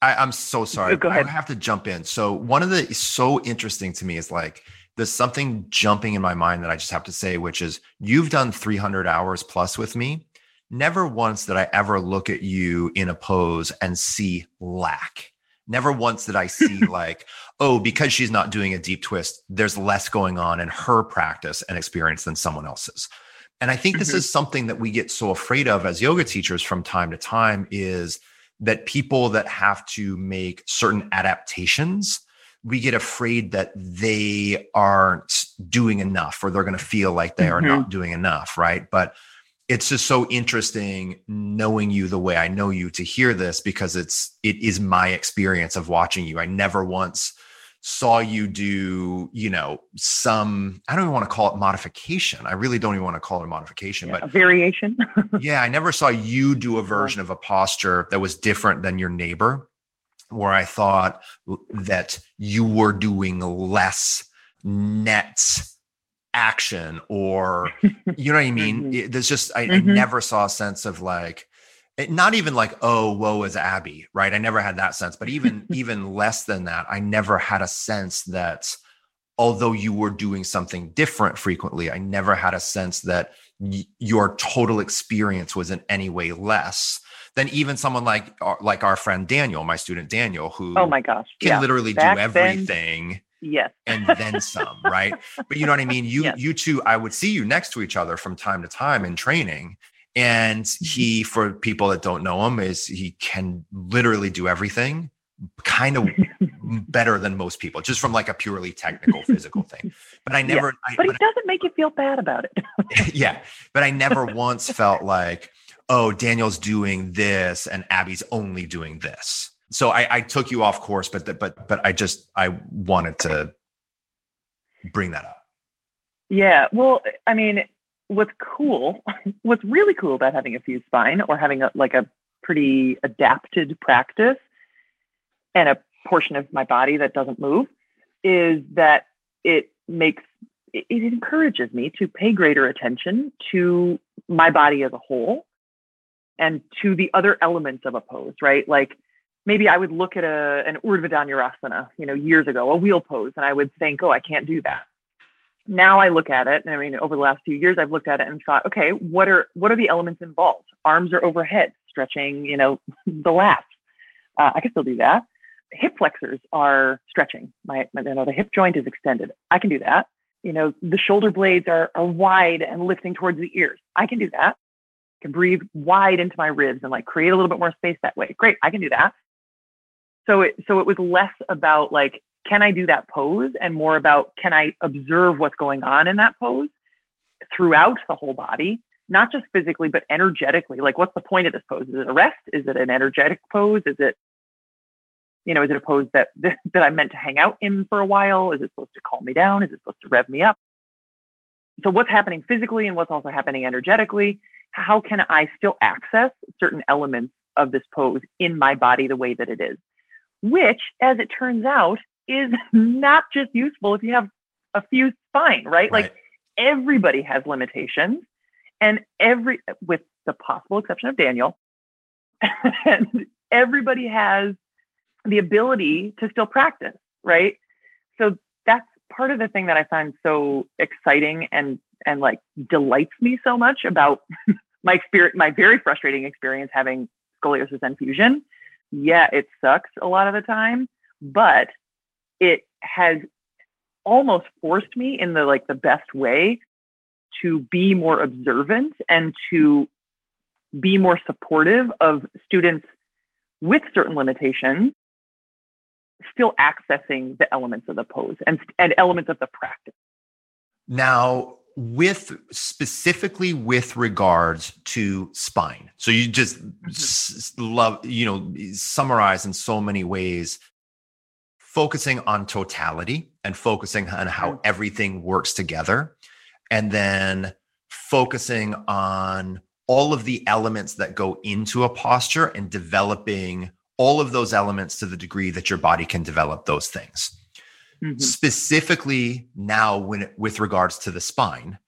Speaker 2: I, am so sorry. Go ahead. I have to jump in. So one of the so interesting to me is like there's something jumping in my mind that I just have to say, which is you've done 300 hours plus with me. Never once did I ever look at you in a pose and see lack. Never once did I see like, oh, because she's not doing a deep twist, there's less going on in her practice and experience than someone else's. And I think this mm-hmm. is something that we get so afraid of as yoga teachers from time to time is that people that have to make certain adaptations we get afraid that they aren't doing enough or they're going to feel like they mm-hmm. are not mm-hmm. doing enough right but it's just so interesting knowing you the way i know you to hear this because it's it is my experience of watching you i never once saw you do, you know, some, I don't even want to call it modification. I really don't even want to call it a modification, yeah, but
Speaker 3: a variation.
Speaker 2: yeah, I never saw you do a version of a posture that was different than your neighbor, where I thought that you were doing less net action or, you know what I mean? mm-hmm. There's just, I, mm-hmm. I never saw a sense of like, it, not even like oh woe is abby right i never had that sense but even even less than that i never had a sense that although you were doing something different frequently i never had a sense that y- your total experience was in any way less than even someone like uh, like our friend daniel my student daniel who
Speaker 3: oh my gosh
Speaker 2: can yeah. literally Back do everything then,
Speaker 3: yes
Speaker 2: and then some right but you know what i mean you yes. you two i would see you next to each other from time to time in training and mm-hmm. he, for people that don't know him, is he can literally do everything kind of better than most people, just from like a purely technical physical thing. But I never,
Speaker 3: yeah, but
Speaker 2: I,
Speaker 3: it doesn't make you feel bad about
Speaker 2: it. yeah. But I never once felt like, oh, Daniel's doing this and Abby's only doing this. So I, I took you off course, but, the, but, but I just, I wanted to bring that up.
Speaker 3: Yeah. Well, I mean, what's cool, what's really cool about having a fused spine or having a, like a pretty adapted practice and a portion of my body that doesn't move is that it makes it encourages me to pay greater attention to my body as a whole and to the other elements of a pose, right? Like maybe I would look at a an Urdhva you know, years ago, a wheel pose, and I would think, oh, I can't do that now I look at it, and I mean, over the last few years, I've looked at it and thought, okay, what are what are the elements involved? Arms are overhead, stretching, you know, the lats. Uh, I can still do that. Hip flexors are stretching. My, my, you know, the hip joint is extended. I can do that. You know, the shoulder blades are are wide and lifting towards the ears. I can do that. Can breathe wide into my ribs and like create a little bit more space that way. Great, I can do that. So it so it was less about like can I do that pose and more about can I observe what's going on in that pose throughout the whole body, not just physically, but energetically. Like, what's the point of this pose? Is it a rest? Is it an energetic pose? Is it, you know, is it a pose that that I'm meant to hang out in for a while? Is it supposed to calm me down? Is it supposed to rev me up? So, what's happening physically and what's also happening energetically? How can I still access certain elements of this pose in my body the way that it is? Which, as it turns out, is not just useful if you have a fused spine, right? right? Like everybody has limitations, and every, with the possible exception of Daniel, and everybody has the ability to still practice, right? So that's part of the thing that I find so exciting and and like delights me so much about my experience, my very frustrating experience having scoliosis and fusion. Yeah, it sucks a lot of the time, but it has almost forced me in the like the best way to be more observant and to be more supportive of students with certain limitations still accessing the elements of the pose and, and elements of the practice
Speaker 2: now with specifically with regards to spine. So you just mm-hmm. love you know summarize in so many ways focusing on totality and focusing on how everything works together and then focusing on all of the elements that go into a posture and developing all of those elements to the degree that your body can develop those things mm-hmm. specifically now when with regards to the spine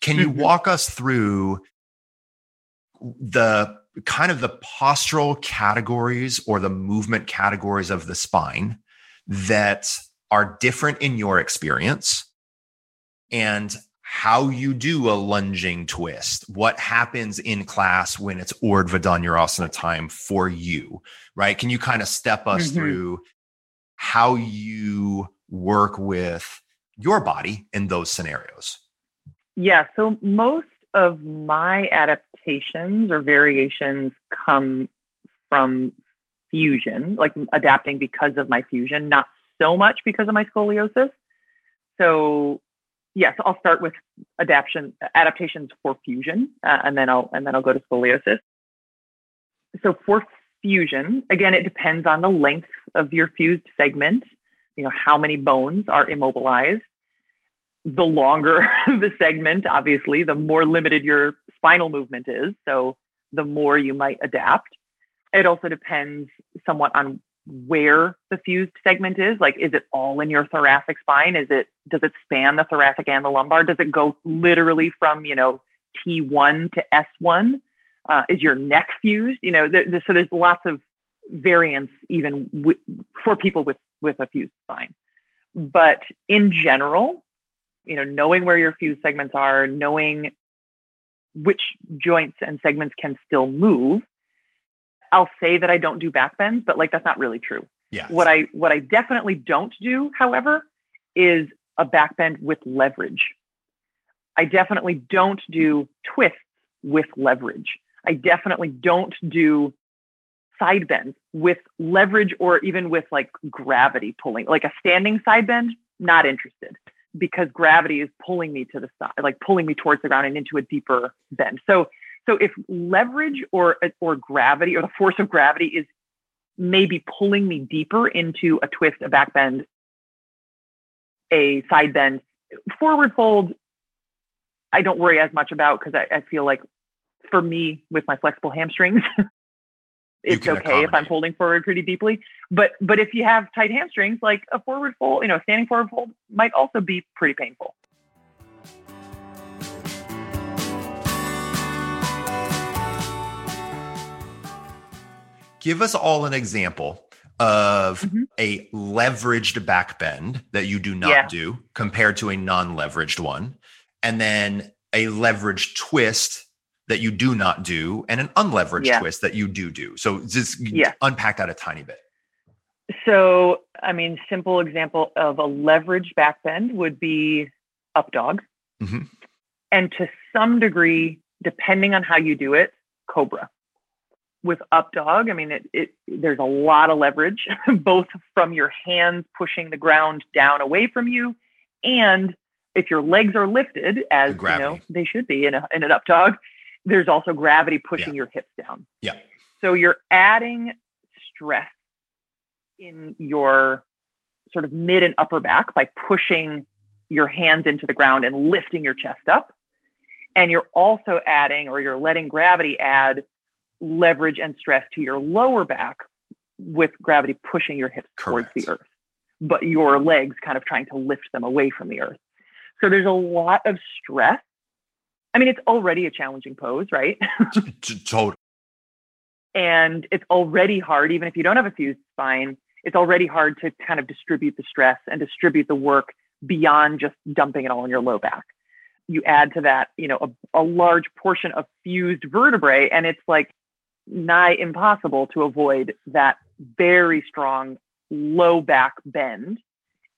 Speaker 2: can you mm-hmm. walk us through the kind of the postural categories or the movement categories of the spine that are different in your experience and how you do a lunging twist, what happens in class when it's Urdhva Dhanurasana time for you, right? Can you kind of step us mm-hmm. through how you work with your body in those scenarios?
Speaker 3: Yeah. So most of my adaptations or variations come from fusion, like adapting because of my fusion, not so much because of my scoliosis. So yes, I'll start with adaptation adaptations for fusion, uh, and then I'll and then I'll go to scoliosis. So for fusion, again, it depends on the length of your fused segment. You know how many bones are immobilized. The longer the segment, obviously, the more limited your spinal movement is. So the more you might adapt. It also depends somewhat on where the fused segment is. Like, is it all in your thoracic spine? Is it does it span the thoracic and the lumbar? Does it go literally from you know T1 to S1? Uh, is your neck fused? You know, so there's lots of variance even w- for people with with a fused spine. But in general, you know, knowing where your fused segments are, knowing which joints and segments can still move I'll say that I don't do back bends, but like that's not really true.
Speaker 2: Yeah.
Speaker 3: What I what I definitely don't do, however, is a back bend with leverage. I definitely don't do twists with leverage. I definitely don't do side bends with leverage or even with like gravity pulling, like a standing side bend, not interested because gravity is pulling me to the side, like pulling me towards the ground and into a deeper bend. So so if leverage or or gravity or the force of gravity is maybe pulling me deeper into a twist, a back bend, a side bend, forward fold, I don't worry as much about because I, I, feel like for me with my flexible hamstrings, it's okay if I'm folding forward pretty deeply. But but if you have tight hamstrings, like a forward fold, you know, standing forward fold might also be pretty painful.
Speaker 2: give us all an example of mm-hmm. a leveraged back bend that you do not yeah. do compared to a non-leveraged one and then a leveraged twist that you do not do and an unleveraged yeah. twist that you do do so just yeah. unpack that a tiny bit
Speaker 3: so i mean simple example of a leveraged back bend would be up dog mm-hmm. and to some degree depending on how you do it cobra with up dog, I mean, it, it there's a lot of leverage, both from your hands pushing the ground down away from you, and if your legs are lifted, as you know they should be in, a, in an up dog, there's also gravity pushing yeah. your hips down.
Speaker 2: Yeah.
Speaker 3: So you're adding stress in your sort of mid and upper back by pushing your hands into the ground and lifting your chest up. And you're also adding, or you're letting gravity add leverage and stress to your lower back with gravity pushing your hips Correct. towards the earth, but your legs kind of trying to lift them away from the earth. So there's a lot of stress. I mean, it's already a challenging pose, right?
Speaker 2: totally.
Speaker 3: And it's already hard, even if you don't have a fused spine, it's already hard to kind of distribute the stress and distribute the work beyond just dumping it all in your low back. You add to that, you know, a, a large portion of fused vertebrae, and it's like nigh impossible to avoid that very strong low back bend.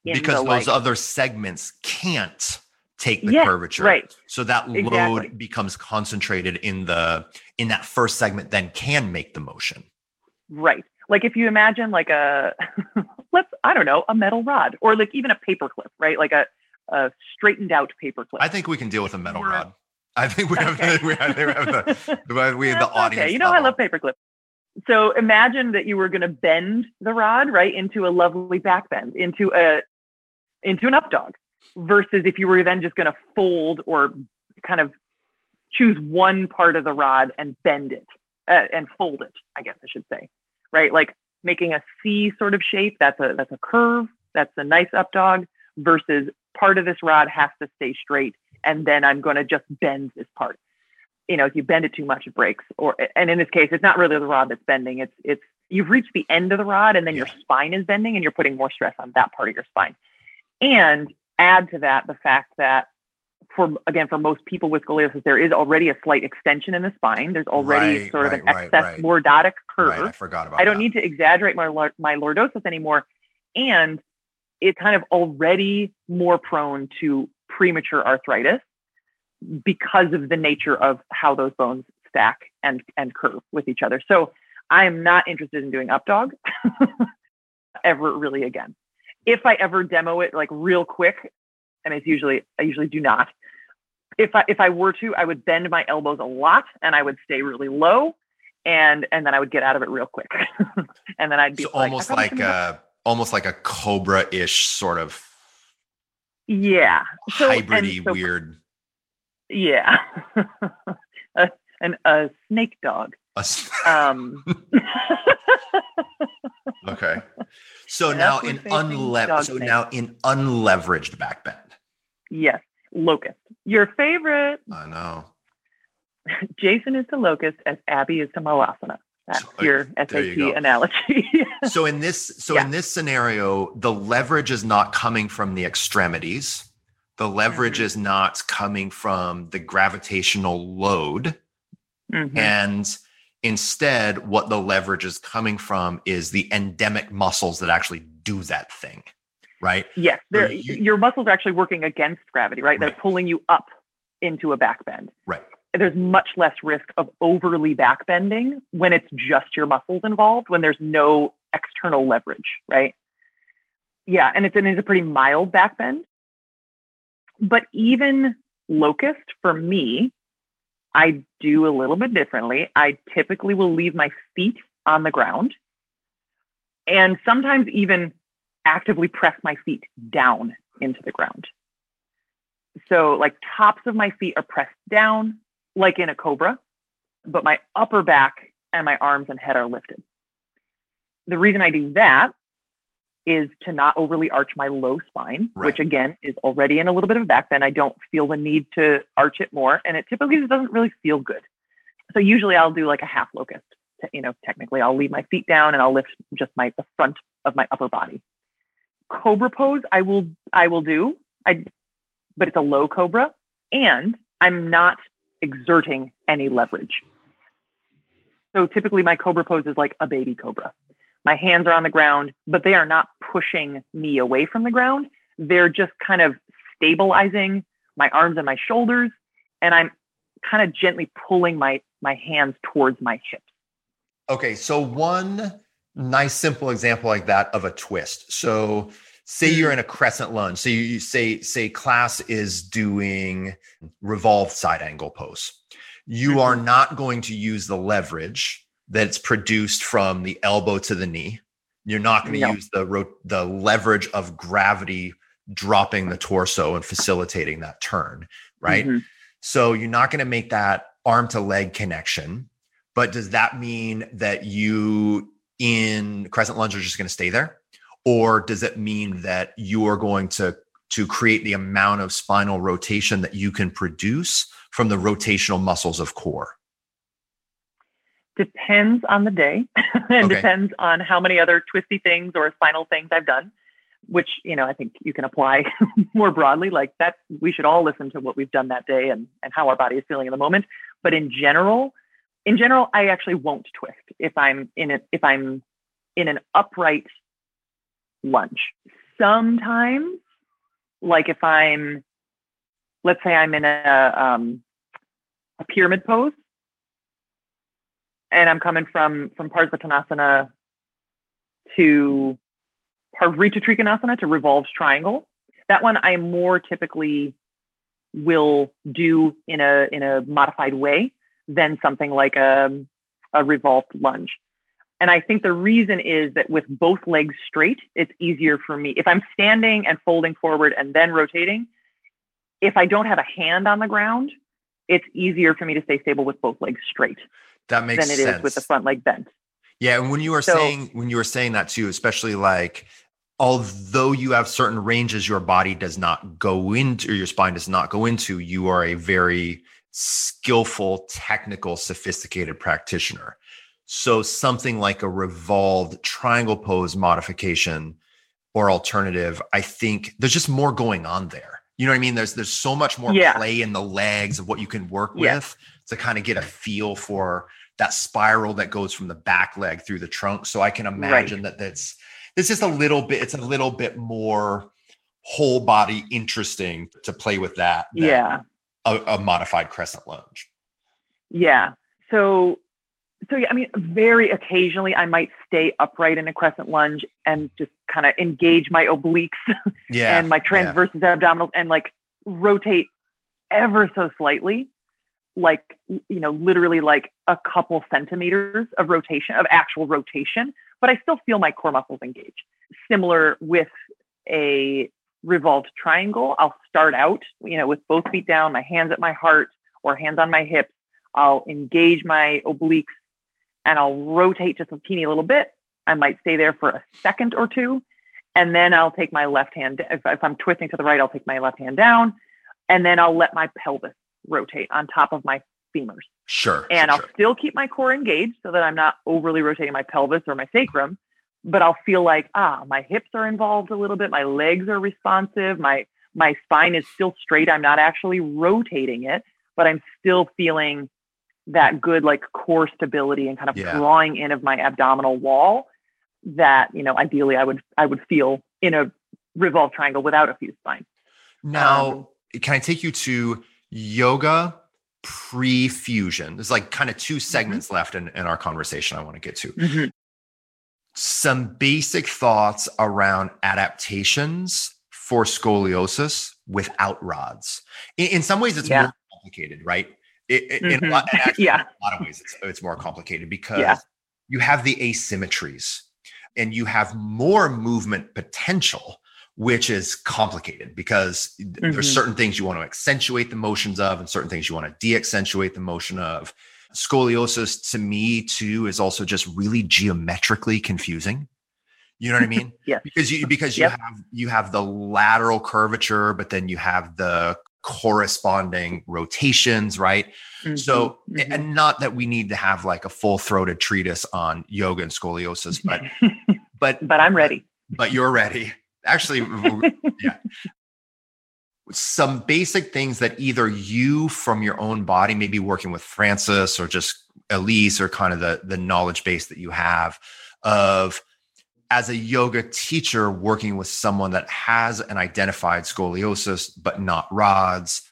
Speaker 2: Because the, those like, other segments can't take the
Speaker 3: yes,
Speaker 2: curvature.
Speaker 3: Right.
Speaker 2: So that exactly. load becomes concentrated in the in that first segment, then can make the motion.
Speaker 3: Right. Like if you imagine like a let's I don't know, a metal rod or like even a paper clip, right? Like a, a straightened out paper clip.
Speaker 2: I think we can deal with a metal rod. I think we have, we have, we have the, we have the audience.
Speaker 3: Okay, you know level. I love paperclip. So imagine that you were going to bend the rod right into a lovely back bend, into a into an up dog, versus if you were then just going to fold or kind of choose one part of the rod and bend it uh, and fold it. I guess I should say, right? Like making a C sort of shape. That's a that's a curve. That's a nice up dog. Versus part of this rod has to stay straight and then I'm going to just bend this part. You know, if you bend it too much, it breaks. Or and in this case, it's not really the rod that's bending. It's it's you've reached the end of the rod, and then yeah. your spine is bending, and you're putting more stress on that part of your spine. And add to that the fact that for again for most people with scoliosis, there is already a slight extension in the spine. There's already
Speaker 2: Right,
Speaker 3: sort of
Speaker 2: right,
Speaker 3: an excess
Speaker 2: right.
Speaker 3: lordotic curve.
Speaker 2: I forgot about
Speaker 3: I don't
Speaker 2: that.
Speaker 3: need to exaggerate my my lordosis anymore, and it's kind of already more prone to premature arthritis because of the nature of how those bones stack and and curve with each other. So I am not interested in doing up dog ever really again. If I ever demo it like real quick, and it's usually I usually do not. If I if I were to, I would bend my elbows a lot and I would stay really low and and then I would get out of it real quick. and then I'd be
Speaker 2: So
Speaker 3: like,
Speaker 2: almost like a almost like a cobra-ish sort of
Speaker 3: yeah. So, and
Speaker 2: hybridy
Speaker 3: so-
Speaker 2: weird.
Speaker 3: Yeah. a, an, a snake dog. Um,
Speaker 2: okay. So now in unleveraged so now in unleveraged back bend.
Speaker 3: yes. Locust. Your favorite.
Speaker 2: I know.
Speaker 3: Jason is to locust as Abby is to malasana. That's
Speaker 2: So,
Speaker 3: your SAT
Speaker 2: you
Speaker 3: analogy.
Speaker 2: So in this so
Speaker 3: Yeah.
Speaker 2: in this scenario, the leverage is not coming from the extremities. The leverage
Speaker 3: Mhm.
Speaker 2: is not coming from the gravitational load.
Speaker 3: Mhm.
Speaker 2: And instead, what the leverage is coming from is the endemic muscles that actually do that thing. Right.
Speaker 3: Yes,
Speaker 2: you-
Speaker 3: your muscles are actually working against gravity, right? They're
Speaker 2: Right.
Speaker 3: pulling you up into a back bend.
Speaker 2: Right.
Speaker 3: There's much less risk of overly back bending when it's just your muscles involved, when there's no external leverage, right? Yeah, and it's, and it's a pretty mild back bend. But even locust, for me, I do a little bit differently. I typically will leave my feet on the ground and sometimes even actively press my feet down into the ground. So, like, tops of my feet are pressed down, like in a cobra, but my upper back and my arms and head are lifted. The reason I do that is to not overly arch my low spine,
Speaker 2: Right.
Speaker 3: which again is already in a little bit of a back bend. I don't feel the need to arch it more, and it typically just doesn't really feel good. So usually I'll do like a half locust. You know, technically I'll leave my feet down and I'll lift just my the front of my upper body. Cobra pose I will I will do. I but it's a low cobra and I'm not exerting any leverage. So typically my cobra pose is like a baby cobra. My hands are on the ground, but they are not pushing me away from the ground. They're just kind of stabilizing my arms and my shoulders and I'm kind of gently pulling my my hands towards my hips.
Speaker 2: Okay, so one nice simple example like that of a twist. So say hmm. you're in a crescent lunge. So you, you say say class is doing revolved side angle pose. You are mm-hmm. not going to use the leverage that's produced from the elbow to the knee. You're not going to
Speaker 3: No.
Speaker 2: use the ro- the leverage of gravity dropping the torso and facilitating that turn, right?
Speaker 3: Mhm.
Speaker 2: So you're not going to make that arm to leg connection. But does that mean that you in crescent lunge are just going to stay there? Or does it mean that you are going to to create the amount of spinal rotation that you can produce from the rotational muscles of core?
Speaker 3: Depends on the day and
Speaker 2: Okay.
Speaker 3: depends on how many other twisty things or spinal things I've done, which, you know, I think you can apply more broadly. Like that, we should all listen to what we've done that day and, and how our body is feeling in the moment. But in general, in general, I actually won't twist if I'm in it, if I'm in an upright lunge. Sometimes, like if I'm, let's say I'm in a, um, a pyramid pose and I'm coming from from Parsvottanasana to Parivrtta Trikonasana to revolved triangle. That one I more typically will do in a in a modified way than something like a a revolved lunge. And I think the reason is that with both legs straight, it's easier for me. If I'm standing and folding forward and then rotating, if I don't have a hand on the ground, it's easier for me to stay stable with both legs straight
Speaker 2: That makes
Speaker 3: than it is
Speaker 2: sense.
Speaker 3: with the front leg bent.
Speaker 2: Yeah, and when you were
Speaker 3: So-
Speaker 2: saying when you were saying that too, especially like although you have certain ranges your body does not go into or your spine does not go into, you are a very skillful, technical, sophisticated practitioner. So something like a revolved triangle pose modification or alternative, I think there's just more going on there. You know what I mean? There's there's so much more yeah. play in the legs of what you can work yeah. with to kind of get a feel for that spiral that goes from the back leg through the trunk. So I can imagine right. that that's this is a little bit it's a little bit more whole body interesting to play with that.
Speaker 3: Yeah.
Speaker 2: A, a modified crescent lunge.
Speaker 3: Yeah. So so yeah, I mean, very occasionally I might stay upright in a crescent lunge and just kind of engage my obliques yeah, and my transversus yeah. abdominals and like rotate ever so slightly, like you know, literally like a couple centimeters of rotation of actual rotation, but I still feel my core muscles engage. Similar with a revolved triangle, I'll start out, you know, with both feet down, my hands at my heart or hands on my hips. I'll engage my obliques and I'll rotate just a teeny little bit. I might stay there for a second or two. And then I'll take my left hand. If, if I'm twisting to the right, I'll take my left hand down. And then I'll let my pelvis rotate on top of my femurs.
Speaker 2: Sure.
Speaker 3: And
Speaker 2: sure,
Speaker 3: I'll still keep my core engaged so that I'm not overly rotating my pelvis or my sacrum, but I'll feel like, ah, my hips are involved a little bit. My legs are responsive. My, my spine is still straight. I'm not actually rotating it, but I'm still feeling that good like core stability and kind of yeah. drawing in of my abdominal wall that you know ideally i would i would feel in a revolved triangle without a fused spine
Speaker 2: now um, can i take you to yoga pre-fusion there's like kind of two mm-hmm. segments mm-hmm. left in, in our conversation i want to get to mm-hmm. some basic thoughts around adaptations for scoliosis without rods in, in some ways it's yeah. more complicated right it, mm-hmm. in, a mm-hmm. lot, actually, yeah. in a lot of ways, it's, it's more complicated because yeah. you have the asymmetries and you have more movement potential, which is complicated because mm-hmm. there's certain things you want to accentuate the motions of and certain things you want to de-accentuate the motion of. Scoliosis to me too is also just really geometrically confusing. You know what I mean?
Speaker 3: yeah.
Speaker 2: Because you because you yep. have you have the lateral curvature, but then you have the corresponding rotations, right? Mm-hmm, so, mm-hmm. and not that we need to have like a full throated treatise on yoga and scoliosis, but, but,
Speaker 3: but I'm ready.
Speaker 2: But you're ready. Actually, yeah. Some basic things that either you from your own body, maybe working with Francois or just Elise or kind of the, the knowledge base that you have of as a yoga teacher working with someone that has an identified scoliosis but not rods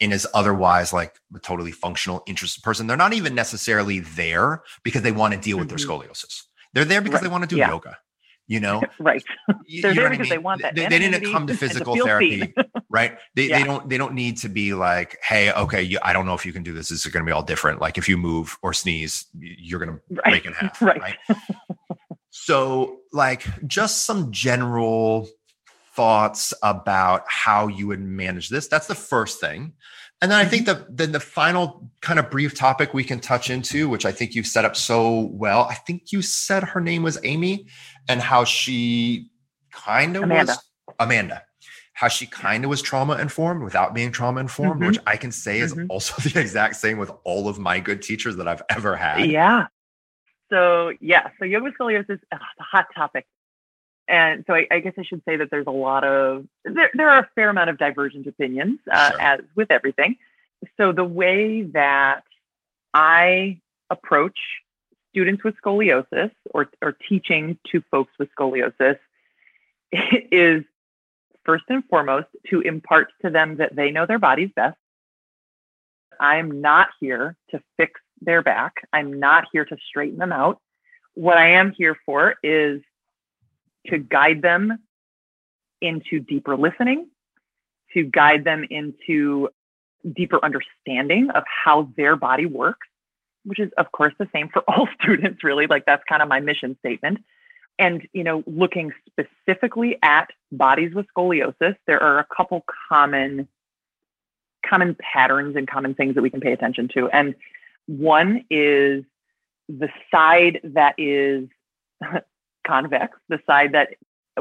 Speaker 2: and is otherwise like a totally functional interested person they're not even necessarily there because they want to deal with mm-hmm. their scoliosis they're there because right. they want to do yeah. yoga you know
Speaker 3: right they're there because I mean? they want that
Speaker 2: they, they didn't come to physical therapy right they, yeah. they don't they don't need to be like hey okay you, i don't know if you can do this this is going to be all different like if you move or sneeze you're going to right. break in half right, right? So, like, just some general thoughts about how you would manage this. That's the first thing. And then I think mm-hmm. the then the final kind of brief topic we can touch into, which I think you've set up so well. I think you said her name was Amy, and how she kind of was Amanda. How she kind of was trauma informed without being trauma informed, mm-hmm. which I can say is mm-hmm. also the exact same with all of my good teachers that I've ever had.
Speaker 3: Yeah, so yeah, so yoga scoliosis is a hot topic. And so I, I, guess I should say that there's a lot of there, there are a fair amount of divergent opinions uh, sure. as with everything. So the way that I approach students with scoliosis or, or teaching to folks with scoliosis is first and foremost to impart to them that they know their bodies best. I'm not here to fix their back. I'm not here to straighten them out. What I am here for is to guide them into deeper listening, to guide them into deeper understanding of how their body works, which is, of course, the same for all students, really. Like, that's kind of my mission statement. And, you know, looking specifically at bodies with scoliosis, there are a couple common common patterns and common things that we can pay attention to. And one is the side that is convex, the side that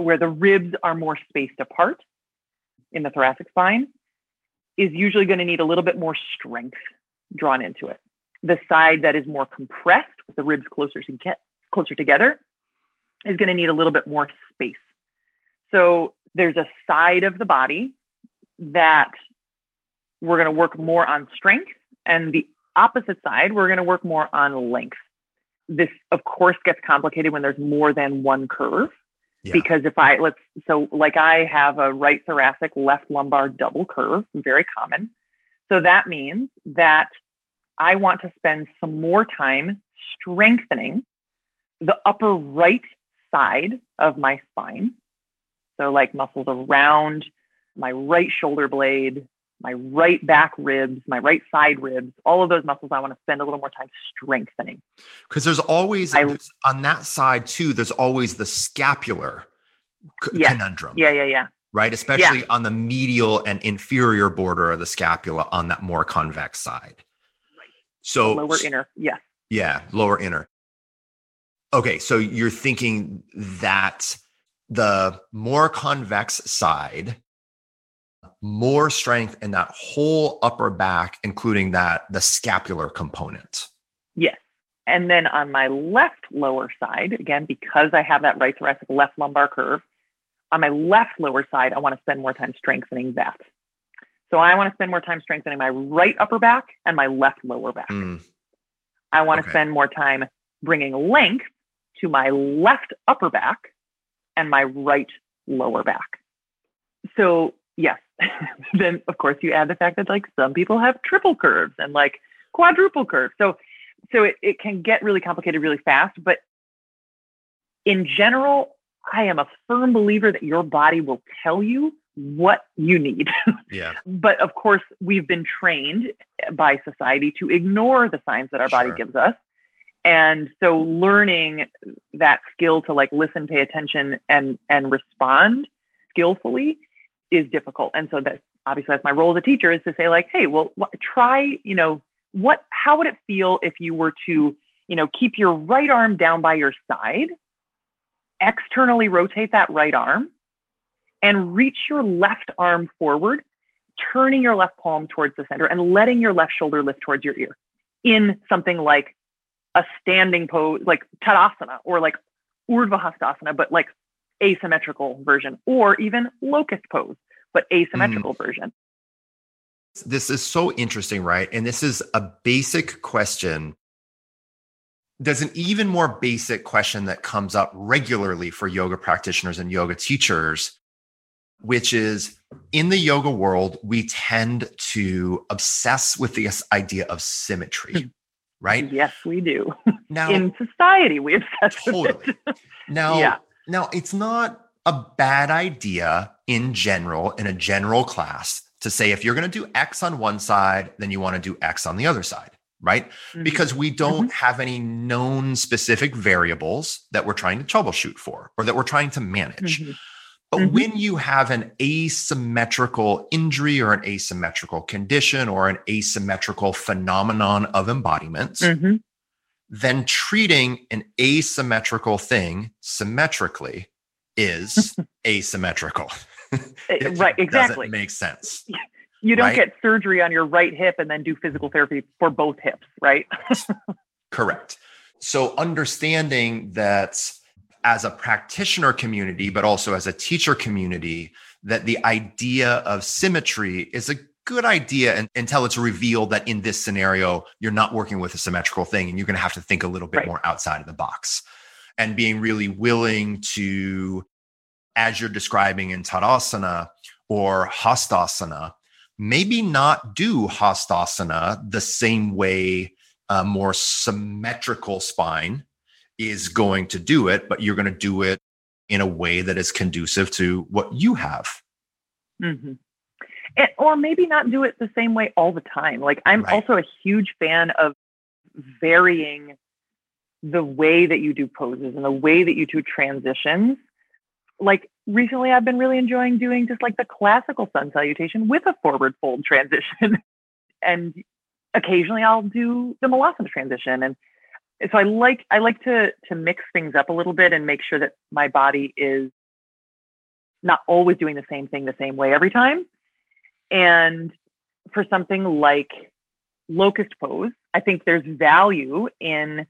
Speaker 3: where the ribs are more spaced apart in the thoracic spine is usually going to need a little bit more strength drawn into it. The side that is more compressed with the ribs closer to get closer together is going to need a little bit more space. So there's a side of the body that we're going to work more on strength, and the opposite side, we're going to work more on length. This, of course, gets complicated when there's more than one curve. Yeah. Because if I let's so like I have a right thoracic left lumbar double curve, very common. So that means that I want to spend some more time strengthening the upper right side of my spine. So, like muscles around my right shoulder blade, my right back ribs, my right side ribs, all of those muscles I want to spend a little more time strengthening.
Speaker 2: Because there's always, I, on that side too, there's always the scapular
Speaker 3: yes.
Speaker 2: conundrum.
Speaker 3: Yeah, yeah, yeah.
Speaker 2: Right. Especially yeah. on the medial and inferior border of the scapula on that more convex side. So
Speaker 3: lower inner, yes.
Speaker 2: Yeah, lower inner. Okay, so you're thinking that the more convex side, more strength in that whole upper back, including that the scapular component.
Speaker 3: Yes. And then on my left lower side, again, because I have that right thoracic left lumbar curve, on my left lower side, I want to spend more time strengthening that. So I want to spend more time strengthening my right upper back and my left lower back. Mm. I want okay. to spend more time bringing length to my left upper back and my right lower back. So, yes. then, of course, you add the fact that like some people have triple curves and like quadruple curves. So, so it, it can get really complicated really fast. But in general, I am a firm believer that your body will tell you what you need.
Speaker 2: Yeah.
Speaker 3: but of course, we've been trained by society to ignore the signs that our sure. body gives us. And so learning that skill to like listen, pay attention and and respond skillfully is difficult. And so that obviously that's my role as a teacher is to say like, hey, well, try, you know, what how would it feel if you were to, you know, keep your right arm down by your side, externally rotate that right arm and reach your left arm forward, turning your left palm towards the center and letting your left shoulder lift towards your ear in something like a standing pose, like Tadasana or like Urdhva Hastasana, but like asymmetrical version, or even locust pose, but asymmetrical mm. version.
Speaker 2: This is so interesting, right? And this is a basic question. There's an even more basic question that comes up regularly for yoga practitioners and yoga teachers which is in the yoga world, we tend to obsess with this idea of symmetry, hmm. right?
Speaker 3: Yes, we do. Now, in society, we obsess totally. with it.
Speaker 2: now, yeah. now it's not a bad idea in general, in a general class, to say if you're going to do X on one side, then you want to do X on the other side, right? Mm-hmm. Because we don't mm-hmm. have any known specific variables that we're trying to troubleshoot for or that we're trying to manage. Mm-hmm. But mm-hmm. when you have an asymmetrical injury or an asymmetrical condition or an asymmetrical phenomenon of embodiment, mm-hmm. then treating an asymmetrical thing symmetrically is asymmetrical.
Speaker 3: right, exactly.
Speaker 2: Makes sense.
Speaker 3: You don't right? get surgery on your right hip and then do physical therapy for both hips, right?
Speaker 2: Correct. So understanding that as a practitioner community, but also as a teacher community, that the idea of symmetry is a good idea until it's revealed that in this scenario, you're not working with a symmetrical thing and you're going to have to think a little bit right. more outside of the box and being really willing to, as you're describing in Tadasana or Hastasana, maybe not do Hastasana the same way a more symmetrical spine is going to do it, but you're going to do it in a way that is conducive to what you have.
Speaker 3: Mm-hmm. And, or maybe not do it the same way all the time. Like I'm right. also a huge fan of varying the way that you do poses and the way that you do transitions. Like recently, I've been really enjoying doing just like the classical sun salutation with a forward fold transition. and occasionally I'll do the Malasana transition. And so I like I like to to mix things up a little bit and make sure that my body is not always doing the same thing the same way every time. And for something like locust pose, I think there's value in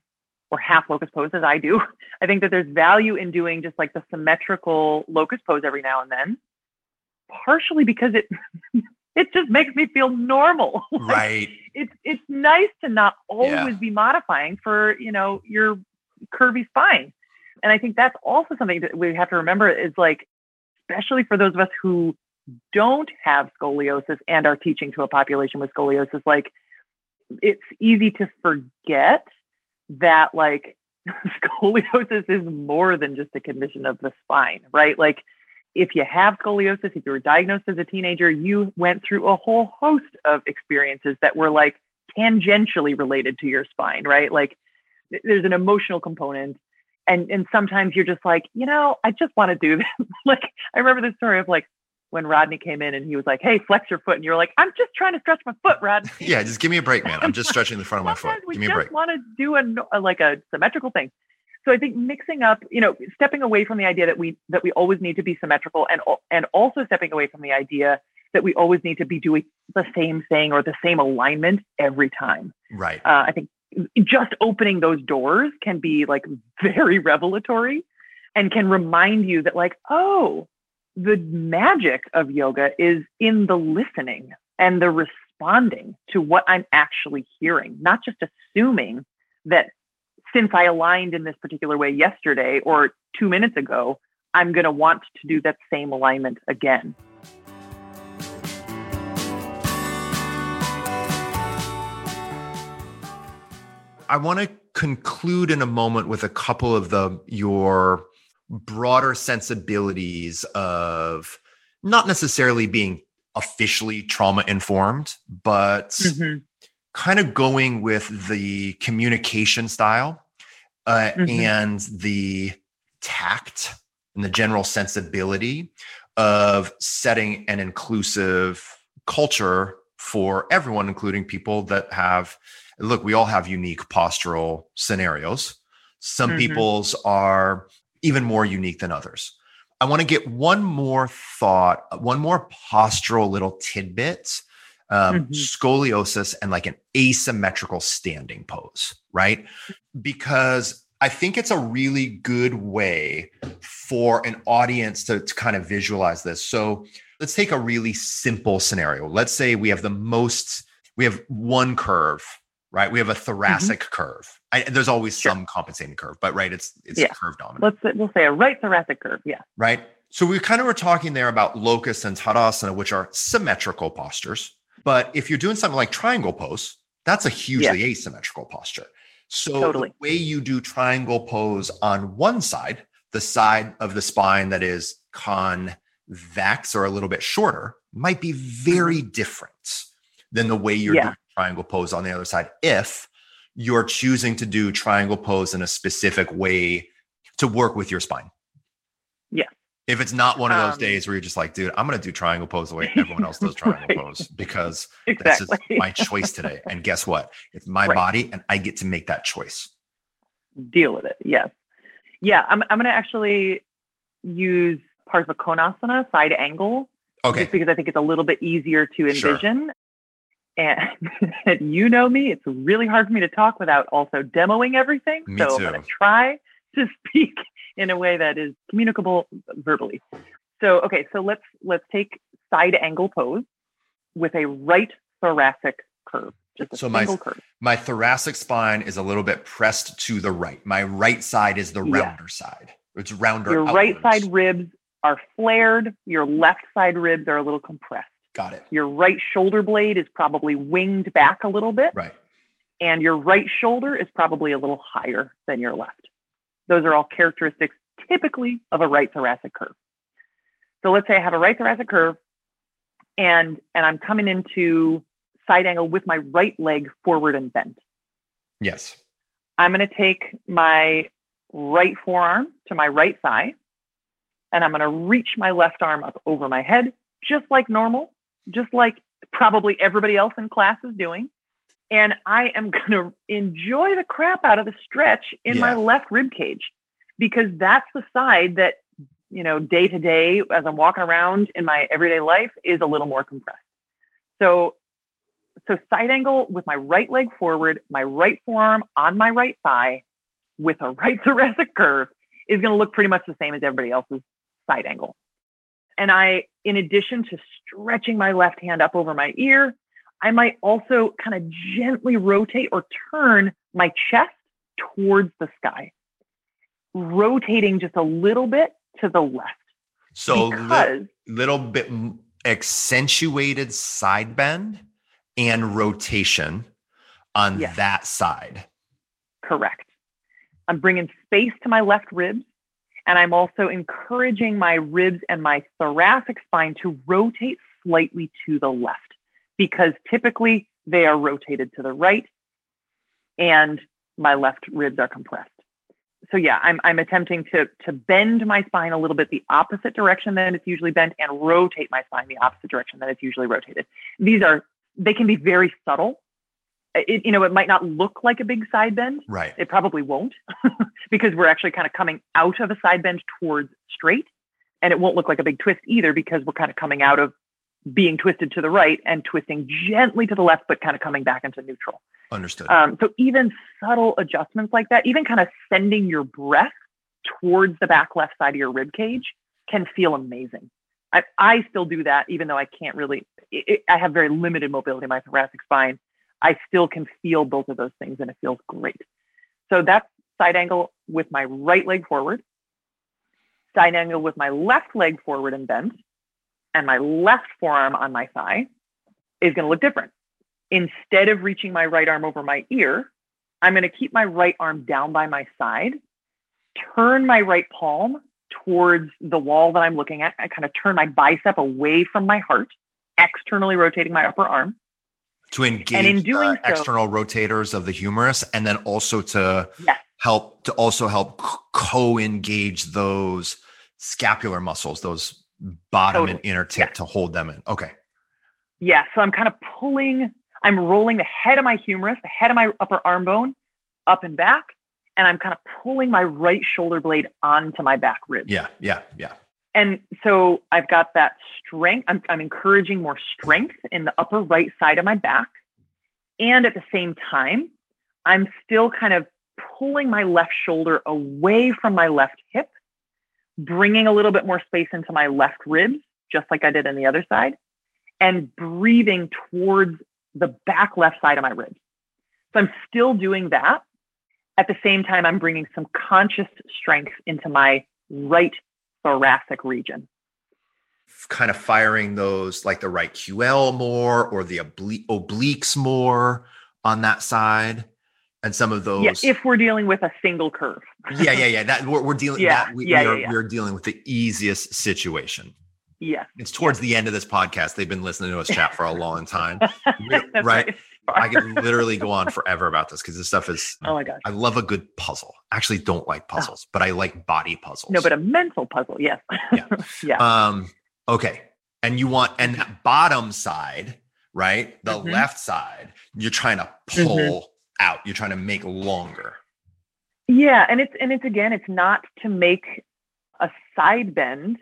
Speaker 3: or half locust pose as I do. I think that there's value in doing just like the symmetrical locust pose every now and then. Partially because it it just makes me feel normal.
Speaker 2: Right.
Speaker 3: it's it's nice to not always yeah. be modifying for, you know, your curvy spine. And I think that's also something that we have to remember is like, especially for those of us who don't have scoliosis and are teaching to a population with scoliosis, like it's easy to forget that like scoliosis is more than just a condition of the spine, right? Like if you have scoliosis, if you were diagnosed as a teenager, you went through a whole host of experiences that were like tangentially related to your spine, right? Like there's an emotional component. And and sometimes you're just like, you know, I just want to do this. like I remember the story of like when Rodney came in and he was like, "Hey, flex your foot," and you're like, "I'm just trying to stretch my foot, Rod."
Speaker 2: yeah, just give me a break, man. I'm just stretching the front of my foot. Give me a break.
Speaker 3: We just want to do a, a like a symmetrical thing. So I think mixing up, you know, stepping away from the idea that we that we always need to be symmetrical, and and also stepping away from the idea that we always need to be doing the same thing or the same alignment every time.
Speaker 2: Right.
Speaker 3: Uh, I think just opening those doors can be like very revelatory and can remind you that like oh the magic of yoga is in the listening and the responding to what I'm actually hearing, not just assuming that since I aligned in this particular way yesterday or two minutes ago, I'm going to want to do that same alignment again.
Speaker 2: I want to conclude in a moment with a couple of the your broader sensibilities of not necessarily being officially trauma informed, but mm-hmm. kind of going with the communication style uh, mm-hmm. and the tact and the general sensibility of setting an inclusive culture for everyone, including people that have, look, we all have unique postural scenarios. Some mm-hmm. people's are even more unique than others. I want to get one more thought, one more postural little tidbit um, mm-hmm. scoliosis and like an asymmetrical standing pose, right? Because I think it's a really good way for an audience to, to kind of visualize this. So let's take a really simple scenario. Let's say we have the most, we have one curve right? We have a mm-hmm. thoracic mm-hmm. curve. I, there's always sure. some compensating curve, but right, it's it's yeah. curve dominant.
Speaker 3: Let's say, we'll say a right thoracic curve. Yeah.
Speaker 2: Right. So we kind of were talking there about locust and tadasana, which are symmetrical postures. But if you're doing something like triangle pose, that's a hugely yeah. asymmetrical posture. So totally. the way you do triangle pose on one side, the side of the spine that is convex or a little bit shorter, might be very mm-hmm. different than the way you're yeah. doing triangle pose on the other side if you're choosing to do triangle pose in a specific way to work with your spine. If it's not one of those um, days where you're just like, dude, I'm going to do triangle pose the way everyone else does triangle right. pose because exactly. this is my choice today. And guess what? It's my right. body and I get to make that choice.
Speaker 3: Deal with it. Yes. Yeah. I'm, I'm going to actually use Parsvakonasana side angle.
Speaker 2: Okay.
Speaker 3: Just because I think it's a little bit easier to envision. Sure. And you know me, it's really hard for me to talk without also demoing everything.
Speaker 2: Me
Speaker 3: so
Speaker 2: too.
Speaker 3: I'm going to try to speak in a way that is communicable verbally. So, okay, so let's let's take side angle pose with a right thoracic curve. Just a so
Speaker 2: my,
Speaker 3: curve.
Speaker 2: my thoracic spine is a little bit pressed to the right. My right side is the rounder yeah. side. It's rounder.
Speaker 3: Your outwards. right side ribs are flared. Your left side ribs are a little compressed.
Speaker 2: Got it.
Speaker 3: Your right shoulder blade is probably winged back a little bit.
Speaker 2: Right.
Speaker 3: And your right shoulder is probably a little higher than your left. Those are all characteristics typically of a right thoracic curve. So let's say I have a right thoracic curve and and I'm coming into side angle with my right leg forward and bent.
Speaker 2: Yes.
Speaker 3: I'm going to take my right forearm to my right thigh and I'm going to reach my left arm up over my head just like normal just like probably everybody else in class is doing. And I am going to enjoy the crap out of the stretch in yeah. my left rib cage because that's the side that, you know, day to day as I'm walking around in my everyday life is a little more compressed. So, so side angle with my right leg forward, my right forearm on my right thigh with a right thoracic curve is going to look pretty much the same as everybody else's side angle. And I, in addition to stretching my left hand up over my ear, I might also kind of gently rotate or turn my chest towards the sky, rotating just a little bit to the left.
Speaker 2: So, li- little bit accentuated side bend and rotation on yes. that side.
Speaker 3: Correct. I'm bringing space to my left ribs, and I'm also encouraging my ribs and my thoracic spine to rotate slightly to the left because typically they are rotated to the right and my left ribs are compressed. So yeah, I'm I'm attempting to to bend my spine a little bit the opposite direction than it's usually bent and rotate my spine the opposite direction than it's usually rotated. These are they can be very subtle. It, you know, it might not look like a big side bend.
Speaker 2: Right.
Speaker 3: It probably won't because we're actually kind of coming out of a side bend towards straight. And it won't look like a big twist either because we're kind of coming out of being twisted to the right and twisting gently to the left, but kind of coming back into neutral.
Speaker 2: Understood.
Speaker 3: Um, so even subtle adjustments like that, even kind of sending your breath towards the back left side of your rib cage can feel amazing. I, I still do that, even though I can't really, it, I have very limited mobility in my thoracic spine. I still can feel both of those things and it feels great. So that's side angle with my right leg forward, side angle with my left leg forward and bent, and my left forearm on my thigh is going to look different. Instead of reaching my right arm over my ear, I'm going to keep my right arm down by my side, turn my right palm towards the wall that I'm looking at. I kind of turn my bicep away from my heart, externally rotating my upper arm.
Speaker 2: To engage and in uh, doing so, external rotators of the humerus, and then also to
Speaker 3: yes.
Speaker 2: help to also help co-engage those scapular muscles, those bottom totally. and inner tip to hold them in. Okay.
Speaker 3: Yeah. So I'm kind of pulling, I'm rolling the head of my humerus, the head of my upper arm bone up and back. And I'm kind of pulling my right shoulder blade onto my back rib.
Speaker 2: Yeah. Yeah. Yeah.
Speaker 3: And so I've got that strength. I'm, I'm encouraging more strength in the upper right side of my back. And at the same time, I'm still kind of pulling my left shoulder away from my left hip bringing a little bit more space into my left ribs, just like I did on the other side, and breathing towards the back left side of my ribs. So I'm still doing that. At the same time, I'm bringing some conscious strength into my right thoracic region.
Speaker 2: Kind of firing those like the right QL more or the obli- obliques more on that side and some of those.
Speaker 3: Yeah, if we're dealing with a single curve.
Speaker 2: yeah, yeah, yeah. That we're, we're dealing. Yeah, that we, yeah, we are, yeah, We're dealing with the easiest situation.
Speaker 3: Yeah.
Speaker 2: It's towards the end of this podcast. They've been listening to us chat for a long time. right? right. I could literally go on forever about this because this stuff is.
Speaker 3: Oh my gosh!
Speaker 2: I love a good puzzle. I actually, don't like oh. puzzles, oh. but I like body puzzles.
Speaker 3: No, but a mental puzzle, yes.
Speaker 2: yeah. yeah. Um. Okay. And you want and that bottom side, right? The mm-hmm. left side, you're trying to mm-hmm. pull. Mm-hmm out. You're trying to make longer.
Speaker 3: Yeah, and it's and it's again, it's not to make a side bend.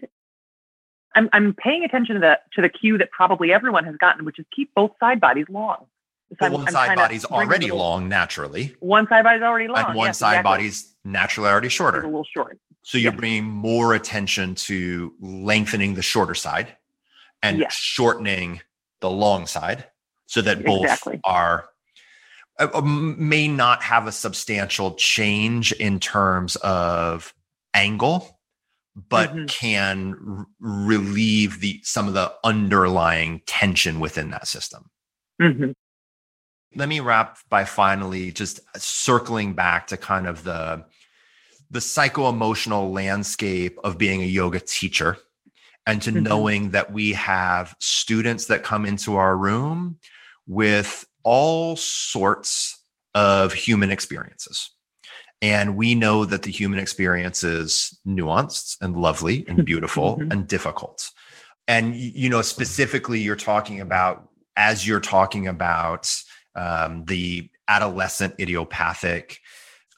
Speaker 3: I'm I'm paying attention to the to the cue that probably everyone has gotten, which is keep both side bodies long.
Speaker 2: So one I'm side body's already little, long naturally.
Speaker 3: One side body's already long.
Speaker 2: And one yes, side exactly. body's naturally already shorter.
Speaker 3: It's a little short.
Speaker 2: So you're yes. bringing more attention to lengthening the shorter side and yes. shortening the long side so that both exactly. are may not have a substantial change in terms of angle but mm-hmm. can r- relieve the some of the underlying tension within that system
Speaker 3: mm-hmm.
Speaker 2: let me wrap by finally just circling back to kind of the the psycho-emotional landscape of being a yoga teacher and to mm-hmm. knowing that we have students that come into our room with all sorts of human experiences. And we know that the human experience is nuanced and lovely and beautiful mm-hmm. and difficult. And, you know, specifically, you're talking about, as you're talking about um, the adolescent idiopathic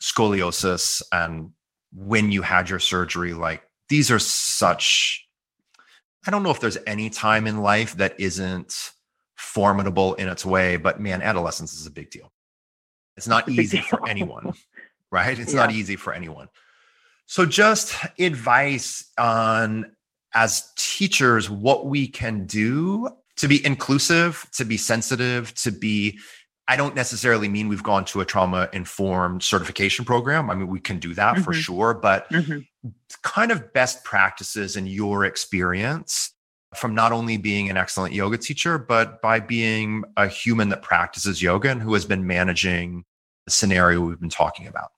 Speaker 2: scoliosis and when you had your surgery, like these are such, I don't know if there's any time in life that isn't formidable in its way, but man, adolescence is a big deal. It's not it's easy for anyone, right? It's yeah. not easy for anyone. So, just advice on as teachers what we can do to be inclusive, to be sensitive, to be I don't necessarily mean we've gone to a trauma informed certification program. I mean, we can do that mm-hmm. for sure, but mm-hmm. kind of best practices in your experience from not only being an excellent yoga teacher, but by being a human that practices yoga and who has been managing the scenario we've been talking about.